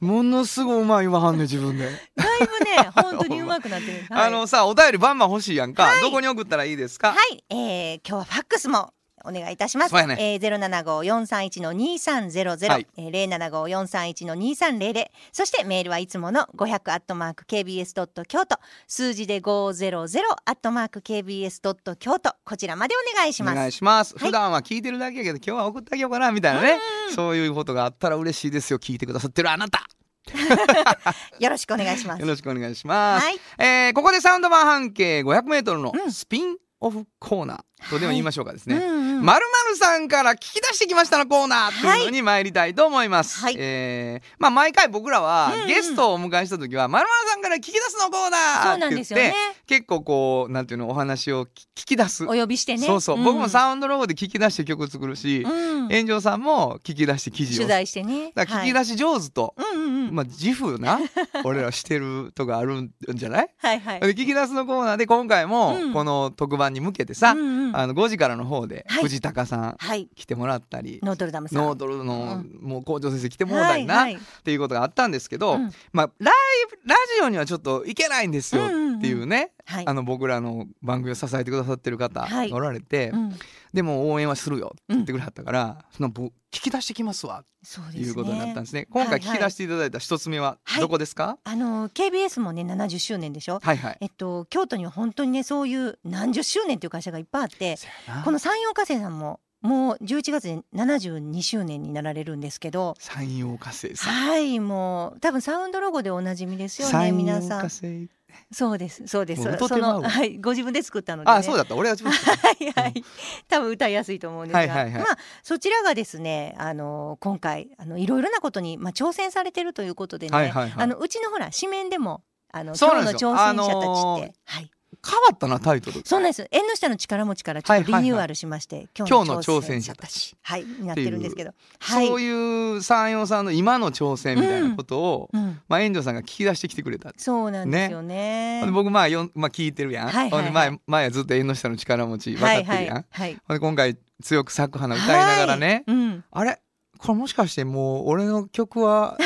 Speaker 2: ものすごいうまい言わはんねん自分で。
Speaker 3: だいぶね、本当にうまくなってる。はい
Speaker 2: あのさお便りバンバン欲しいやんか、どこに送ったらいいですか、
Speaker 3: はい、えー、今日はファックスもお願いいたします。
Speaker 2: そうやね。
Speaker 3: えー、ゼロ七五四三一の二三ゼロゼロ。
Speaker 2: はい、
Speaker 3: えー零七五四三一の二三零零。そしてメールはいつもの五百アットマーク kbs ドット京都、数字で五ゼロゼロアットマーク kbs ドット京都。こちらまでお願いし
Speaker 2: お
Speaker 3: ます。
Speaker 2: 願いします、
Speaker 3: はい。
Speaker 2: 普段は聞いてるだけやけど今日は送ってあげようかなみたいなね。そういうことがあったら嬉しいですよ。聞いてくださってるあなた。
Speaker 3: よろしくお願いします。
Speaker 2: よ。ろしくお願いします、
Speaker 3: はい。
Speaker 2: えーここでサウンド版半径 500m の
Speaker 3: うん。
Speaker 2: スピンオフコーナーとでも言いましょうかですね、まるまるさんから聞き出してきましたのコーナーというのに参りたいと思います。
Speaker 3: はい
Speaker 2: えーまあ毎回僕らはゲストをお迎えした時は、まるまるさんから聞き出すのコーナーって言って、
Speaker 3: ね。
Speaker 2: 結構こうなんていうのお話を聞き出す。
Speaker 3: お呼びしてね。
Speaker 2: そうそう、
Speaker 3: ん
Speaker 2: 僕もサウンドロゴで聞き出して曲作るし、
Speaker 3: うん、
Speaker 2: 炎上さんも聞き出して記事を。
Speaker 3: 取材してね。
Speaker 2: だ聞き出し上手と、
Speaker 3: はい。
Speaker 2: まあ自負な 俺らしてるとかあるんじゃない？
Speaker 3: はいはい。
Speaker 2: で聞き出すのコーナーで今回も
Speaker 3: うん
Speaker 2: この特番に向けてさ、
Speaker 3: うんうん
Speaker 2: あの5時からの方で
Speaker 3: はい。
Speaker 2: 藤高さん
Speaker 3: はい。
Speaker 2: 来てもらったり、
Speaker 3: ノートルダムさん。
Speaker 2: ノートルの、
Speaker 3: う
Speaker 2: もう校長先生来てもらったりな、っていうことがあったんですけど、
Speaker 3: うん。
Speaker 2: まあライブラジオにはちょっと行けないんですよっていうね、
Speaker 3: はい。
Speaker 2: あの僕らの番組を支えてくださってる方
Speaker 3: はい。
Speaker 2: おられて、
Speaker 3: うん、
Speaker 2: でも応援はするよって言ってくれはったから、その僕聞き出してきますわ。っていうことになったんですね。今回聞き出していただいた一つ目は
Speaker 3: はい
Speaker 2: どこですか、
Speaker 3: あの KBS もね70周年でしょ？
Speaker 2: はい、はい。
Speaker 3: えっと京都には本当にねそういう何十周年っていう会社がいっぱいあって、この山陽火星さんももう11月で72周年になられるんですけど
Speaker 2: 山陽火星さん。
Speaker 3: はいもう多分サウンドロゴでおなじみですよね皆さんそうです。そうです。そのはいご自分で作ったので、ね、
Speaker 2: あそうだった。俺は自分で
Speaker 3: はいはい、多分歌いやすいと思うんですが、
Speaker 2: はいはいはい。
Speaker 3: まあそちらがですね、あの今回あのいろいろなことにまあ挑戦されてるということでね、
Speaker 2: はいはいはい。
Speaker 3: あのうちのほら紙面でもあの今日の挑戦者たちって、
Speaker 2: あのー
Speaker 3: はい。
Speaker 2: 変わったなタイトル。
Speaker 3: そうなんです。縁の下の力持ちからちょっとリニューアルしまして、
Speaker 2: 今日の挑戦者たち。
Speaker 3: はい。になってるんですけど、はい。
Speaker 2: そういう山陽さんの今の挑戦みたいなことを、
Speaker 3: うん、
Speaker 2: まあ遠藤さんが聞き出してきてくれた。
Speaker 3: そうなんですよね。
Speaker 2: ほんで僕まあよん、まあ、聞いてるやん、
Speaker 3: はいはいはい。
Speaker 2: 前前はずっと縁の下の力持ち分かってるやん、
Speaker 3: はいはい。はい。
Speaker 2: 今回強く咲く花歌いながらね、
Speaker 3: はい。うん。
Speaker 2: あれ？これもしかしてもう俺の曲は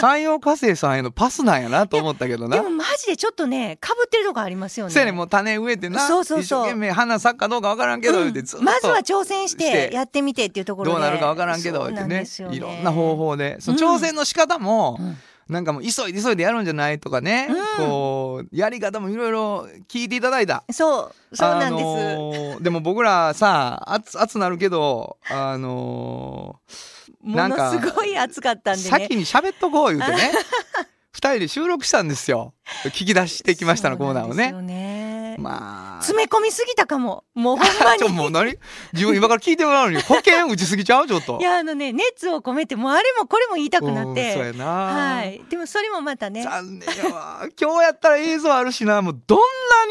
Speaker 2: 山陽火星さんへのパスなんやなと思ったけどな。
Speaker 3: でもマジでちょっとね、被ってるとこありますよね。
Speaker 2: せやねんもう種植えてな
Speaker 3: そうそうそう。
Speaker 2: 一生懸命花咲くかどうか分からんけど、
Speaker 3: うん。まずは挑戦し
Speaker 2: して。
Speaker 3: てやってみてっていうところで。
Speaker 2: どうなるか分からんけどってね。
Speaker 3: ね。
Speaker 2: いろんな方法で。その挑戦の仕方も、
Speaker 3: うん。
Speaker 2: なんかもう急いで急いでやるんじゃないとかね、
Speaker 3: うん。
Speaker 2: こうやり方もいろいろ聞いていただいた。
Speaker 3: そうそうなんです、
Speaker 2: あのーでも僕らさ熱熱なるけどあの
Speaker 3: ものすごい暑かった
Speaker 2: ー
Speaker 3: んでね。
Speaker 2: 先に喋っとこう言うてね。二人で収録したんですよ。聞き出してきましたのコーナーをね
Speaker 3: ね。
Speaker 2: まあ。
Speaker 3: 詰め込みすぎたかも。もうほんま
Speaker 2: ちょ
Speaker 3: に
Speaker 2: もう何？自分今から聞いてもらうのに保険打ちすぎちゃう？ちょっと。
Speaker 3: いやあのね熱を込めてもうあれもこれも言いたくなっ
Speaker 2: うんそう
Speaker 3: て
Speaker 2: やな。
Speaker 3: はい。でもそれもまたね。
Speaker 2: 残念やわ。今日やったら映像あるしな。もうどん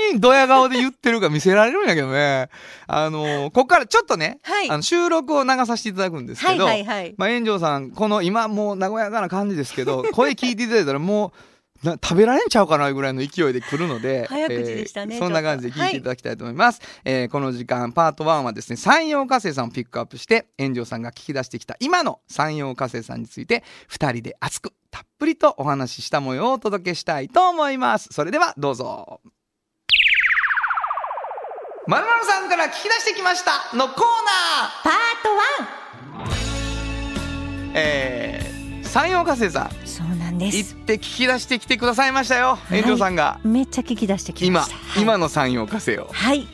Speaker 2: なにドヤ顔で言ってるか見せられるんやけどね。あのここからちょっとね、
Speaker 3: はい。
Speaker 2: あの収録を流させていただくんですけ
Speaker 3: はい
Speaker 2: ど、
Speaker 3: はいはい。
Speaker 2: まあ、炎上さんこの今もう和やかな感じですけど声聞いていただいたらもうな食べられんちゃうかなぐらいの勢いで来るので
Speaker 3: 早口でしたね
Speaker 2: えーそんな感じで聞いていただきたいと思います、えーこの時間パート1はですね山陽火星さんをピックアップして炎上さんが聞き出してきた今の山陽火星さんについて2人で熱くたっぷりとお話しした模様をお届けしたいと思います。それではどうぞ。まるまるさんから聞き出してきましたのコーナー。
Speaker 3: パート
Speaker 2: えー、山陽火星さん。
Speaker 3: 1そうなんです。
Speaker 2: 行って聞き出してきてくださいましたよ、
Speaker 3: い。
Speaker 2: 炎上さんが。
Speaker 3: めっちゃ聞き出してき
Speaker 2: 今、
Speaker 3: ました。はい。
Speaker 2: 今の山陽火星を
Speaker 3: はい。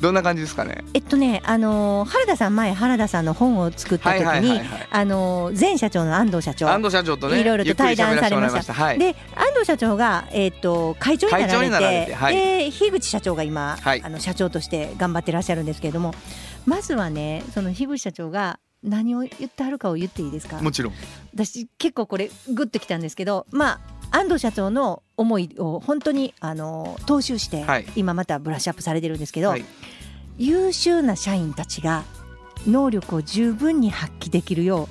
Speaker 2: どんな感じですかね？
Speaker 3: えっとねあのー原田さん前原田さんの本を作った時
Speaker 2: はいはいはい
Speaker 3: に
Speaker 2: はい。
Speaker 3: あのー前社長の安藤社長。
Speaker 2: 安藤社長とね
Speaker 3: いろいろと対談されました
Speaker 2: ゆっくり喋らせてもらいま
Speaker 3: で安藤社長が、えー、と会長になられて
Speaker 2: れてはい。
Speaker 3: で樋口社長が今、
Speaker 2: はい。
Speaker 3: あの社長として頑張ってらっしゃるんですけれどもまずはねその樋口社長が何を言ってはるかを言っていいですか？
Speaker 2: はいもちろん。
Speaker 3: 私結構これグッときたんですけどまあ安藤社長の思いを本当にあの踏襲して、
Speaker 2: はい。
Speaker 3: 今またブラッシュアップされてるんですけど、
Speaker 2: はい。
Speaker 3: 優秀な社員たちが能力を十分に発揮できるよう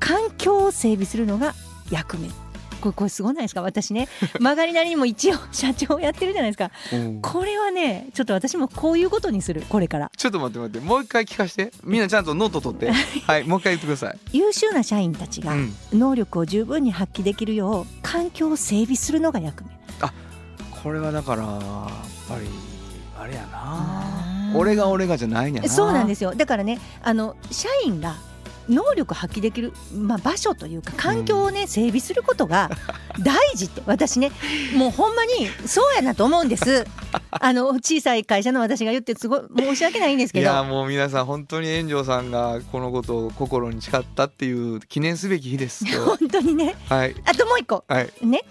Speaker 3: 環境を整備するのが役目これこれすごないですか？私ね曲がりなりにも一応社長をやってるじゃないですか。
Speaker 2: うん。
Speaker 3: これはねちょっと私もこういうことにする。これから。
Speaker 2: ちょっと待って待って。もう一回聞かして。みんなちゃんとノート取って。はい。もう一回言ってください、
Speaker 3: 優秀な社員たちが
Speaker 2: うん、
Speaker 3: 能力を十分に発揮できるよう環境を整備するのが役目。
Speaker 2: これはだからやっぱりあれやな。
Speaker 3: うん
Speaker 2: 俺が俺がじゃないんやな。
Speaker 3: そうなんですすよ。だからねあの社員が能力発揮できる、まあ、場所というか環境をね、整備することが 大事って私ねもうほんまにそうやなと思うんです。あの小さい会社の私が言ってすごい申し訳ないんです
Speaker 2: い
Speaker 3: けど。
Speaker 2: やもう皆さん本当に炎上さんがこのことを心に誓ったっていう記念すべき日です今
Speaker 3: 本
Speaker 2: 日
Speaker 3: 当にね。
Speaker 2: はい。
Speaker 3: あともう一個。
Speaker 2: はい。
Speaker 3: ね。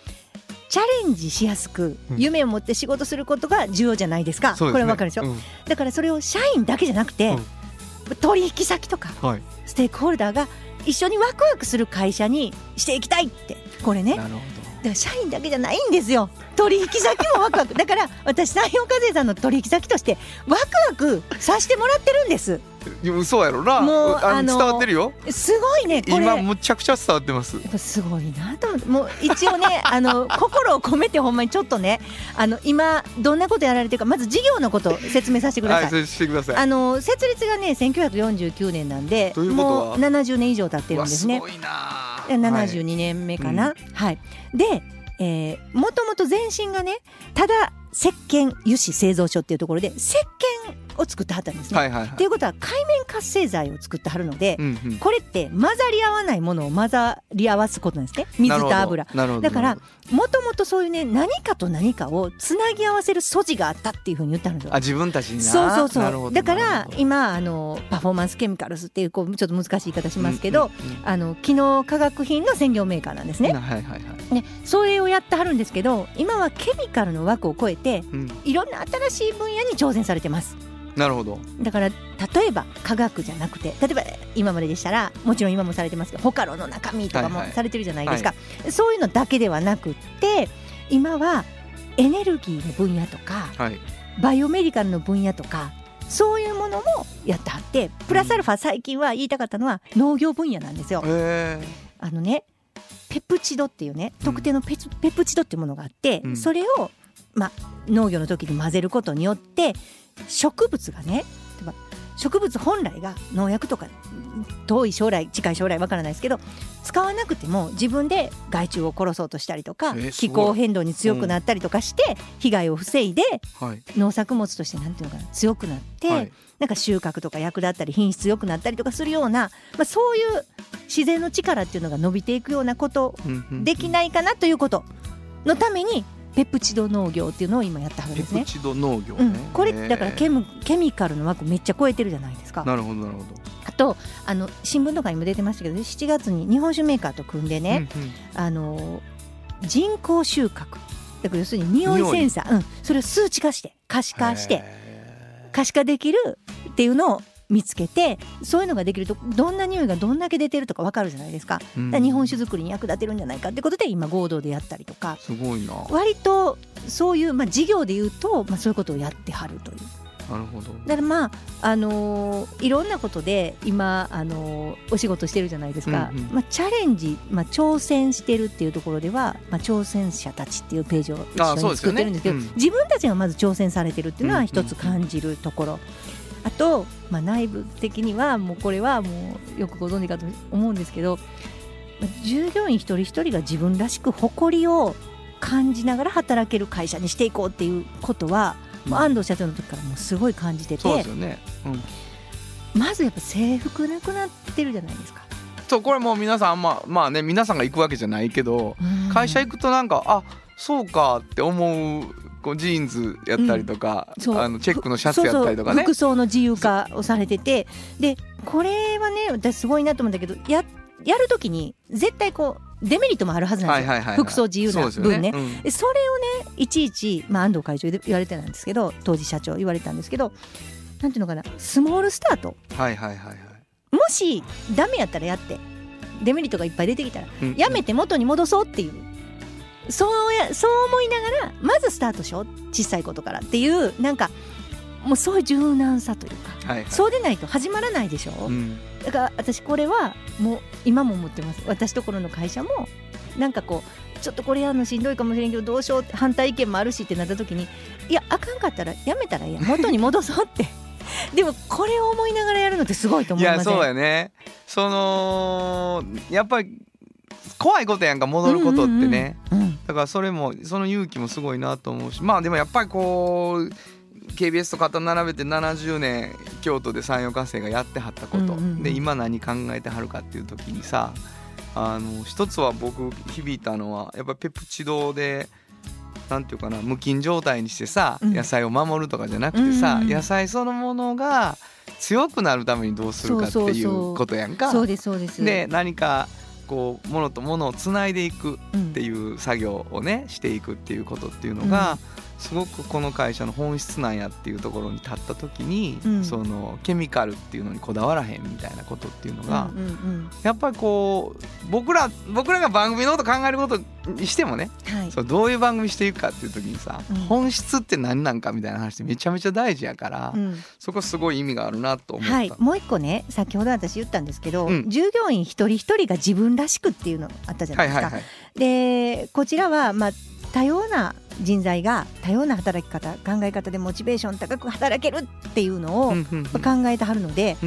Speaker 3: チャレンジしやすく
Speaker 2: うん。
Speaker 3: 夢を持って仕事することが重要じゃないですか、
Speaker 2: そうですね。
Speaker 3: これわかるでしょ、
Speaker 2: うん。
Speaker 3: だからそれを社員だけじゃなくて、取引先とか
Speaker 2: はい。
Speaker 3: ステークホルダーが一緒にワクワクする会社にしていきたいって。これねだか
Speaker 2: なるほ
Speaker 3: ら社員だけじゃないんですよ。取引先もワクワク。だから私山陽課税さんの取引先としてワクワクさせてもらってるんです。
Speaker 2: どいやそうやろな。
Speaker 3: もう
Speaker 2: あ
Speaker 3: あの
Speaker 2: の伝わってるよ。
Speaker 3: すごいねこれ。
Speaker 2: 今むちゃくちゃ伝わってます。
Speaker 3: すごいなと。もう一応ね あの心を込めてほんまにちょっとねあの今どんなことやられてるかまず事業のことを説明させてください。
Speaker 2: はいしてください。
Speaker 3: あの設立がね1949年なんで
Speaker 2: ということは？
Speaker 3: もう70年以上経ってるんですね。
Speaker 2: すごいな。
Speaker 3: で72年目かな、はい。で、えー、もともと前身がねただ石鹸油脂製造所っていうところで石鹸を作ってはったんですね。
Speaker 2: はいはいはい。
Speaker 3: いうことは海面活性剤を作ってはるので、
Speaker 2: うんうん。
Speaker 3: これって混ざり合わないものを混ざり合わすことなんですね水と油。だからもともとそういうね何かと何かをつなぎ合わせる素地があったっていうふうに言ったんですよ。
Speaker 2: どあ。自分たちにな。
Speaker 3: そうそうそう。だから今あのパフォーマンスケミカルスっていうこうちょっと難しい言い方しますけど、
Speaker 2: うんうんうん。
Speaker 3: あの機能化学品の専業メーカーなんですね。
Speaker 2: はいはいはい。
Speaker 3: ね、それをやってはるんですけど今はケミカルの枠を超えて
Speaker 2: うん。
Speaker 3: いろんな新しい分野に挑戦されてます
Speaker 2: なるほど。
Speaker 3: だから例えば科学じゃなくて例えば今まででしたらもちろん今もされてますけどホカロの中身とかも
Speaker 2: はいはい。
Speaker 3: されてるじゃないですか、そういうのだけではなくって今はエネルギーの分野とか
Speaker 2: はい。
Speaker 3: バイオメディカルの分野とかそういうものもやってはってプラスアルファ最近は言いたかったのは農業分野なんですよ。あのねペプチドっていうね特定のペチペプチドっていうものがあって、
Speaker 2: うん。
Speaker 3: それを、まあ、農業の時に混ぜることによって植物がね植物本来が農薬とか遠い将来近い将来わからないですけど使わなくても自分で害虫を殺そうとしたりとか気候変動に強くなったりとかして被害を防いで
Speaker 2: はい。
Speaker 3: 農作物としてなんていうのかな強くなって、
Speaker 2: はい。
Speaker 3: なんか収穫とか役立ったり品質良くなったりとかするような、まあ、そういう自然の力っていうのが伸びていくようなことできないかなということのためにペプチド農業っていうのを今やってはるん
Speaker 2: ペ
Speaker 3: ですね。
Speaker 2: プ。チド農業ね。
Speaker 3: うん、これだからケ
Speaker 2: ム
Speaker 3: ムケミカルの枠めっちゃ超えてるじゃないですか。
Speaker 2: なるほど。なるほど
Speaker 3: あとあの新聞とかにも出てましたけど7月に日本酒メーカーと組んでね、
Speaker 2: うんうん。
Speaker 3: あの人工収穫。だから要するに匂いセンサー、うん、それを数値化して可視化して
Speaker 2: へ
Speaker 3: 可視化できるっていうのを見つけてそういうのができるとどんな匂いがどんだけ出てるとか分かるじゃないですか,、日本酒作りに役立てるんじゃないかってことで今合同でやったりとか。
Speaker 2: すごいな。
Speaker 3: 割とそういう、まあ、事業で言うと、まあ、そういうことをやってはるという。
Speaker 2: なるほど。
Speaker 3: だからまあ、あのーいろんなことで今、あのーお仕事してるじゃないですか、
Speaker 2: うんうん。
Speaker 3: まあ、チャレンジ、まあ、挑戦してるっていうところでは、まあ、挑戦者たちっていうページを一緒に作ってるんですけど
Speaker 2: うん。
Speaker 3: 自分たちがまず挑戦されてるっていうの
Speaker 2: うんうん
Speaker 3: は一つ感じるところ。あと、まあ、内部的にはもうこれはもうよくご存知かと思うんですけどまあ従業員一人一人が自分らしく誇りを感じながら働ける会社にしていこうっていうことは、もう安藤社長の時からもうすごい感じてて
Speaker 2: そうですよね。うん。
Speaker 3: まずやっぱ制服なくなってるじゃないですか。
Speaker 2: そうこれもう皆さんまあまあね皆さんが行くわけじゃないけど会社行くとなんかあそうかって思うこうジーンズやったりとか、
Speaker 3: そう。
Speaker 2: あのチェックのシャツやったりとかね。
Speaker 3: 服装の自由化をされてて。でこれはね私すごいなと思うんだけどややるときに絶対こうデメリットもあるはずなんですよ、
Speaker 2: はいはいはいはい。
Speaker 3: 服装自由な
Speaker 2: そうですよ
Speaker 3: 分ね。
Speaker 2: うん。
Speaker 3: でそれをねいちいち、まあ、安藤会長で言われてたんですけど当時社長言われたんですけどなんていうのかなスモールスタート。
Speaker 2: はいはいはいはい。
Speaker 3: もしダメやったらやって。デメリットがいっぱい出てきたら。
Speaker 2: うん。
Speaker 3: やめて元に戻そうっていうそうやそう思いながらまずスタートしよう小さいことからっていうなんかもうそういう柔軟さというか
Speaker 2: はいはい。
Speaker 3: そうでないと始まらないでしょ、
Speaker 2: うん。
Speaker 3: だから私これはもう今も思ってます。私ところの会社もなんかこうちょっとこれやるのしんどいかもしれんけどどうしようって反対意見もあるしってなった時にいやあかんかったらやめたらいいや元に戻そうって。でもこれを思いながらやるのってすごいと思いません？
Speaker 2: いやそうやね。そのやっぱり怖いことやんか戻ることってね、
Speaker 3: うんうんうん
Speaker 2: だからそれもその勇気もすごいなと思うしまあでもやっぱりこう KBS と肩並べて70年京都で山陽火星がやってはったこと、で今何考えてはるかっていう時にさあの一つは僕響いたのはやっぱりペプチドでなんていうかな無菌状態にしてさ、
Speaker 3: うん。
Speaker 2: 野菜を守るとかじゃなくてさ、野菜そのものが強くなるためにどうするかってい
Speaker 3: う
Speaker 2: ことやんか。
Speaker 3: そうですそうです。
Speaker 2: で何かこうものとものをつないでいくっていう作業をねしていくっていうことっていうのが、すごくこの会社の本質なんやっていうところに立った時に、
Speaker 3: うん。
Speaker 2: そのケミカルっていうのにこだわらへんみたいなことっていうのが、
Speaker 3: うんうんうん。
Speaker 2: やっぱりこう僕ら僕らが番組のこと考えることにしてもね、
Speaker 3: はい。
Speaker 2: そうどういう番組していくかっていう時にさ、
Speaker 3: うん。
Speaker 2: 本質って何なんかみたいな話ってめちゃめちゃ大事やから、
Speaker 3: うん。
Speaker 2: そこすごい意味があるなと思った。
Speaker 3: はい、もう一個ね先ほど私言ったんですけど、
Speaker 2: うん。
Speaker 3: 従業員一人一人が自分らしくっていうのあったじゃなですか。
Speaker 2: はいいはいはい。
Speaker 3: でこちらは、まあ、多様な人材が多様な働き方考え方でモチベーション高く働けるっていうのを考えてはるので、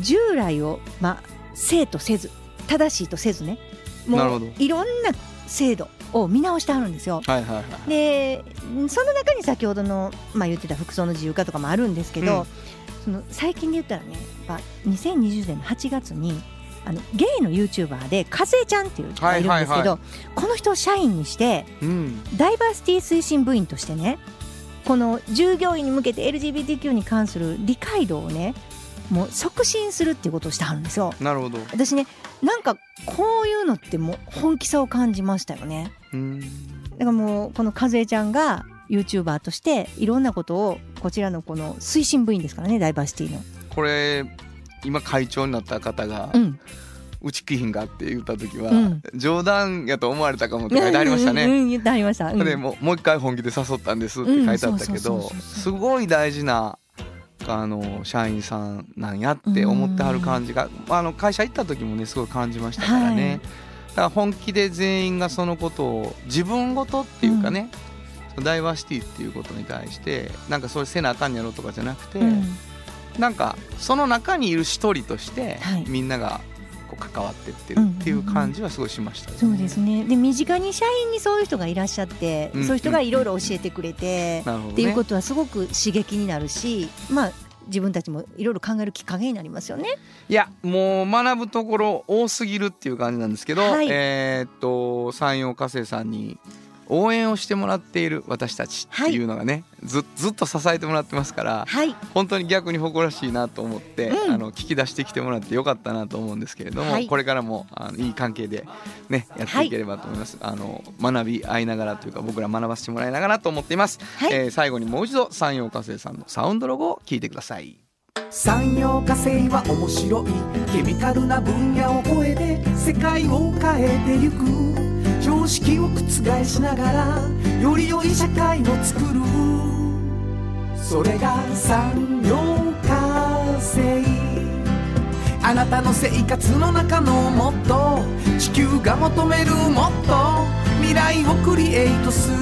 Speaker 3: 従来を、まあ、生とせず正しいとせずねもういろんな制度を見直してはるんですよ。でその中に先ほどの、まあ、言ってた服装の自由化とかもあるんですけど、
Speaker 2: うん。
Speaker 3: その最近で言ったらねやっぱ2020年の8月にあのゲイの YouTuber でかずえちゃんっていう人がいるんですけど、この人を社員にして
Speaker 2: うん
Speaker 3: ダイバーシティ推進部員としてねこの従業員に向けて LGBTQ に関する理解度をねもう促進するっていうことをしてはるんですよ。
Speaker 2: なるほど
Speaker 3: 私ねなんかこういうのってもう本気さを感じましたよね。
Speaker 2: うん
Speaker 3: だからもうこの和江ちゃんが YouTuber としていろんなことをこちらのこの推進部員ですからねダイバーシティの。
Speaker 2: これ今会長になった方が
Speaker 3: うん、「
Speaker 2: うちきひんが」って言った時は、
Speaker 3: うん。
Speaker 2: 冗談やと思われたかもって書いてありましたね。
Speaker 3: うんうんうん言ってありました。うん。
Speaker 2: でもうもう一回本気で誘ったんですって書いてあったけどすごい大事なあの社員さんなんやって思ってはる感じが、あの会社行った時もねすごい感じましたからね、
Speaker 3: はい。
Speaker 2: だから本気で全員がそのことを自分ごとっていうかね、ダイバーシティっていうことに対してなんかそれせなあかんやろとかじゃなくて、
Speaker 3: うん
Speaker 2: なんかその中にいる一人として、
Speaker 3: はい。
Speaker 2: みんながこう関わってってるっていう感じはすごいしましたよね
Speaker 3: そうですね。で身近に社員にそういう人がいらっしゃって、
Speaker 2: うん。
Speaker 3: そういう人がいろいろ教えてくれて、
Speaker 2: ね。
Speaker 3: っていうことはすごく刺激になるしまあ自分たちもいろいろ考えるきっかけになりますよね。
Speaker 2: いやもう学ぶところ多すぎるっていう感じなんですけど、
Speaker 3: はい。
Speaker 2: えーっと山陽火星さんに応援をしてもらっている私たちっていうのがね、ずずっと支えてもらってますから
Speaker 3: はい。
Speaker 2: 本当に逆に誇らしいなと思って、
Speaker 3: うん。
Speaker 2: あの聞き出してきてもらってよかったなと思うんですけれども、
Speaker 3: はい。
Speaker 2: これからもあのいい関係でねやっていければと思います、あの学び合いながらというか僕ら学ばせてもらいながらと思っています、
Speaker 3: はい。
Speaker 2: えー最後にもう一度山陽火星さんのサウンドロゴを聞いてください。
Speaker 4: 産業化成は面白い。ケミカルな分野を超えて世界を変えてゆく常識を覆しながらより良い社会を作る。それが産業化成。あなたの生活の中のもっと地球が求めるもっと未来をクリエイトする。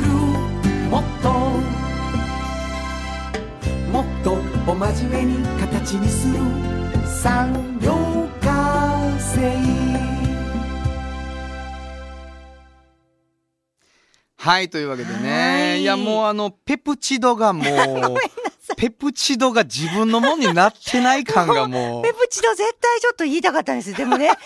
Speaker 4: もっと。もっとお真面目に形にする。産業化成
Speaker 2: はいというわけで
Speaker 3: は
Speaker 2: ね
Speaker 3: い。
Speaker 2: いやもうあのペプチドがもう ペプチドが自分のものになってない感がもう。
Speaker 3: ペプチド絶対ちょっと言いたかったんです。でもね 違う分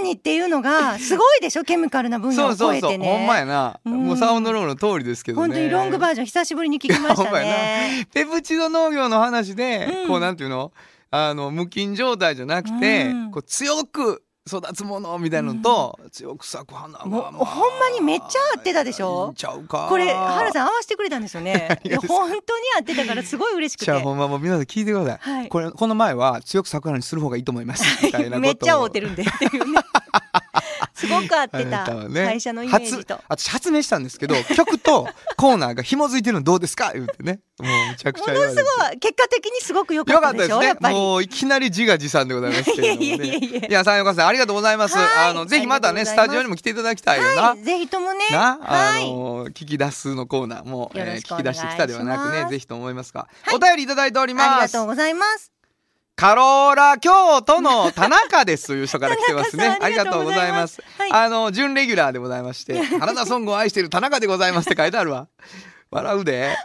Speaker 3: 野にっていうのがすごいでしょ？ケミカルな分野を
Speaker 2: そうそうそう、
Speaker 3: 超えてね。
Speaker 2: ほんまやな、
Speaker 3: うん。
Speaker 2: もうサウンドローの通りですけどね。
Speaker 3: 本当にロングバージョン久しぶりに聞きました
Speaker 2: ほんまや
Speaker 3: ね
Speaker 2: ペプチド農業の話で、
Speaker 3: うん。
Speaker 2: こうなんていうの？あの無菌状態じゃなくて、
Speaker 3: うん。
Speaker 2: こう強く育つものみたいなのと、強く咲く花が、
Speaker 3: もう
Speaker 2: まあ
Speaker 3: ほんまにめっちゃ合ってたでしょ？
Speaker 2: ちゃうか。
Speaker 3: これ原さん合わせてくれたんですよね。いや本当に合ってたからすごい嬉しくて。
Speaker 2: じゃあほんまもう皆さん聞いてください、
Speaker 3: はい。
Speaker 2: これこの前は強く咲く花にする方がいいと思います。みたいなことを
Speaker 3: めっちゃ合うてるんでっていうねすごく合って
Speaker 2: あ
Speaker 3: た会社のイメージと。
Speaker 2: 初私発明したんですけど 曲とコーナーが紐づいてるのどうですか？言ってね。もうめちゃくちゃ言われて。
Speaker 3: すごい結果的にすごく良かったで
Speaker 2: よかったですね。
Speaker 3: しょやっぱり。
Speaker 2: もういきなり自画自賛でございますけれどもね。
Speaker 3: いやいやいやいや
Speaker 2: 三岡さんありがとうございます。
Speaker 3: はい。
Speaker 2: あのぜひまたねスタジオにも来ていただきたいよな、
Speaker 3: はい。ぜひともね。
Speaker 2: な、
Speaker 3: はい。
Speaker 2: あの聞き出すのコーナーも、えー聞き出してきたではなくねぜひと思いますが、
Speaker 3: はい。
Speaker 2: お便りいただいており
Speaker 3: あり
Speaker 2: ます
Speaker 3: がとうございます
Speaker 2: カローラ京都の田中です。という人から来てますね。ありがとうございます。
Speaker 3: はい。
Speaker 2: あの準レギュラーでございまして原田ソングを愛している田中でございますって書いてあるわ。笑うで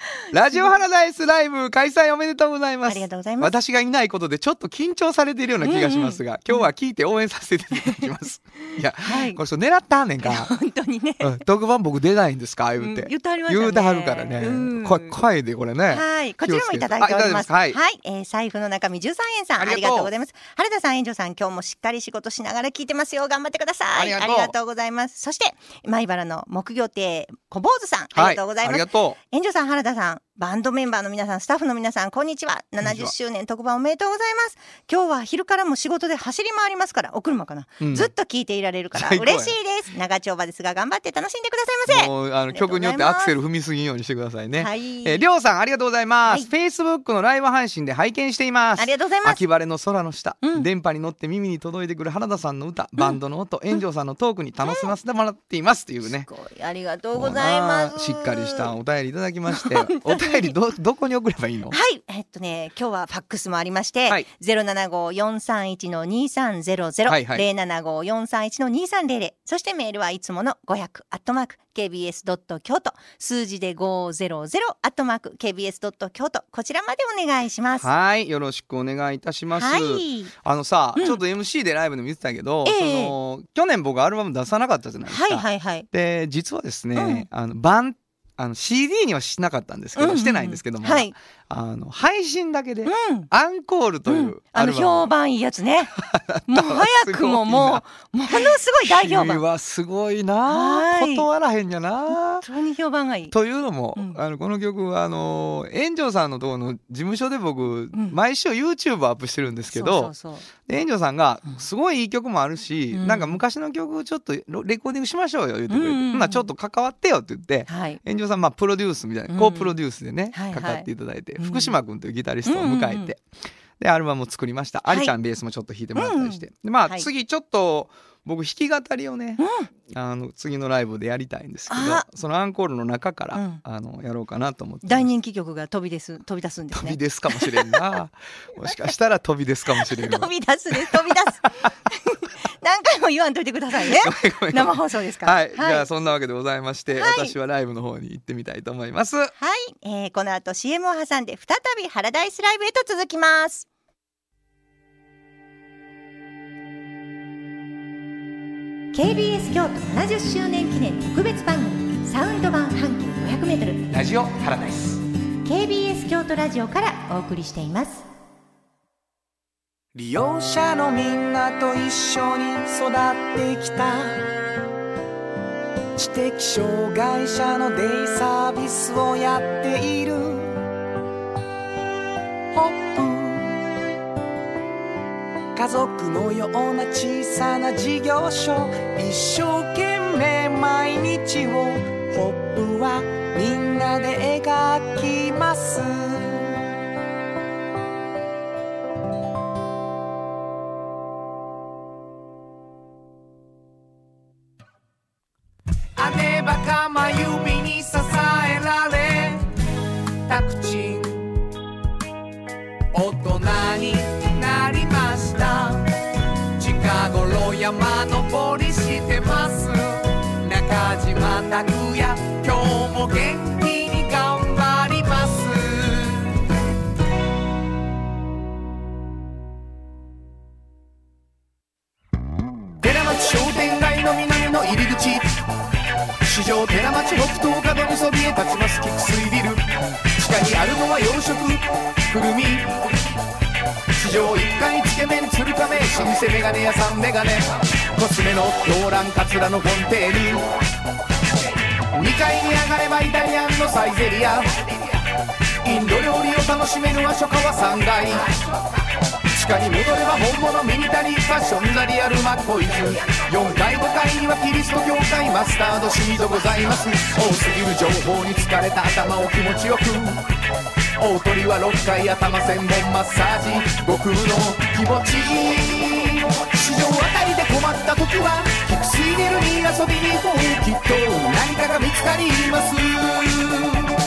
Speaker 2: ラジオハラダイスライブ開催おめでとうございます。
Speaker 3: ありがとうございます。
Speaker 2: 私がいないことでちょっと緊張されているような気がしますが、今日は聞いて応援させていただきます。いや、
Speaker 3: はい。
Speaker 2: これ人狙ったんねんか。
Speaker 3: 本当にね。
Speaker 2: うん。特番僕出ないんですか？言うて、
Speaker 3: うん。言ってはりましたね。
Speaker 2: 言うてはるからね、
Speaker 3: うん。
Speaker 2: これ声でこれね。
Speaker 3: はい、こちらもいただいております。
Speaker 2: はい。
Speaker 3: はい、えー財布の中身13円さん、あり
Speaker 2: がとう。
Speaker 3: ございます。原田さん、園長さん、今日もしっかり仕事しながら聞いてますよ。頑張ってください。
Speaker 2: ありがとう
Speaker 3: ございます。そして、米原の木魚亭小坊主さん、ありがとうございます。
Speaker 2: はありが。と
Speaker 3: 園長さん、原田さん、バンドメンバーの皆さん、スタッフの皆さん、こんにちは。
Speaker 2: んにちは
Speaker 3: 70周年特番おめでとうございます。今日は昼からも仕事で走り回りますから、お車かな？
Speaker 2: うん
Speaker 3: ずっと聞いていられるから嬉しいです。長丁場ですが、頑張って楽しんでくださいませ。
Speaker 2: あの曲によってアクセル踏みすぎんようにしてくださいね。
Speaker 3: はい
Speaker 2: えーりょうさんありがとうございます。
Speaker 3: はい
Speaker 2: Facebook のライブ配信で拝見しています。
Speaker 3: ありがとうございます
Speaker 2: 秋晴れの空の下、
Speaker 3: うん
Speaker 2: 電波に乗って耳に届いてくる原田さんの歌、バンドの音、炎上さんのトークに楽しませてもらっていますっていうね。
Speaker 3: すごいありがとうございます。
Speaker 2: しっかりしたお便りいただきまして、お便帰りどどこに送ればいいの？
Speaker 3: はい、えっとね、今日はファックスもありまして、
Speaker 2: はい。
Speaker 3: ゼロ七五四三一の二三ゼロゼロ
Speaker 2: はいはい。
Speaker 3: 零七五四三一の二三零零、そしてメールはいつもの五百アットマーク kbs ドット京都数字で五ゼロゼロアットマーク kbs ドット京都こちらまでお願いします。は
Speaker 2: はい。よろしくお願いいたします、
Speaker 3: い、
Speaker 2: あのさ、
Speaker 3: うん。
Speaker 2: ちょっと MC でライブで見てたけど、
Speaker 3: ええ。
Speaker 2: その去年僕アルバム出さなかったじゃないですか、
Speaker 3: はい、はい、はい。
Speaker 2: で実はですね、あの版あの CD にはしなかったんですけど、
Speaker 3: うんうんうん。
Speaker 2: してないんですけども、
Speaker 3: はい、
Speaker 2: あの配信だけで、
Speaker 3: うん。
Speaker 2: アンコールといううん。
Speaker 3: あの評判いいやつね。もう早くももうものすごい大評判。
Speaker 2: 君はすごいな。
Speaker 3: はい。
Speaker 2: 断らへんやな。
Speaker 3: 本当に評判がいい。
Speaker 2: というのも、
Speaker 3: うん。
Speaker 2: あのこの曲はあの炎上さんのところの事務所で僕、
Speaker 3: ん。
Speaker 2: 毎週 YouTube アップしてるんですけど炎上さんが
Speaker 3: うん。
Speaker 2: すごいいい曲もあるし、
Speaker 3: うん。
Speaker 2: なんか昔の曲ちょっとレレコーディングしましょうよ言ってくれて、
Speaker 3: うん
Speaker 2: ちょっと関わってよって言って
Speaker 3: はい。
Speaker 2: 炎上さんまあプロデュースみたいな、
Speaker 3: うん。
Speaker 2: コープロデュースでね、
Speaker 3: はいはい。
Speaker 2: かかっていただいて、
Speaker 3: うん
Speaker 2: 福島君というギタリストを迎えて、でアルバムを作りました、
Speaker 3: はい。
Speaker 2: ありちゃんベースもちょっと弾いてもらったりして、でまあ、
Speaker 3: はい。
Speaker 2: 次ちょっと僕弾き語りをね、
Speaker 3: うん。
Speaker 2: あの次のライブでやりたいんですけど
Speaker 3: あ。
Speaker 2: そのアンコールの中から、
Speaker 3: うん。
Speaker 2: あのやろうかなと思って
Speaker 3: 大人気曲が飛びです飛び出すんですね。
Speaker 2: 飛びですかもしれんな。もしかしたら飛びですかもしれんわ
Speaker 3: 飛び出すです飛び出す。何回も言わんといてくださいね。生放送ですから。
Speaker 2: はい、じゃあそんなわけでございまして、
Speaker 3: はい。
Speaker 2: 私はライブの方に行ってみたいと思います。
Speaker 3: はい、えーこの後 CM を挟んで再びハラダイスライブへと続きます。KBS 京都70周年記念特別番組サウンド版半径 500m
Speaker 6: ラジオパラダイス。
Speaker 3: KBS 京都ラジオからお送りしています
Speaker 4: 利用者のみんなと一緒に育ってきた。知的障害者のデイサービスをやっている。ホップ。家族のような小さな事業所。一生懸命毎日をホップはみんなで描きます。屋さんメガネ。コスメの動乱カツラのフォンテーヌ2階に上がればイタリアンのサイゼリア。インド料理を楽しめる和書家は3階。地下に戻れば本物ミニタリーファッションザリアルマッコイズ。4階5階にはキリスト教会マスタードシードございます。多すぎる情報に疲れた頭を気持ちよく。大鳥は6階頭専門マッサージ。悟空の気持ち。いい市場あたりで困った時はキクシーネルに遊びに行こう。きっと何かが見つかります。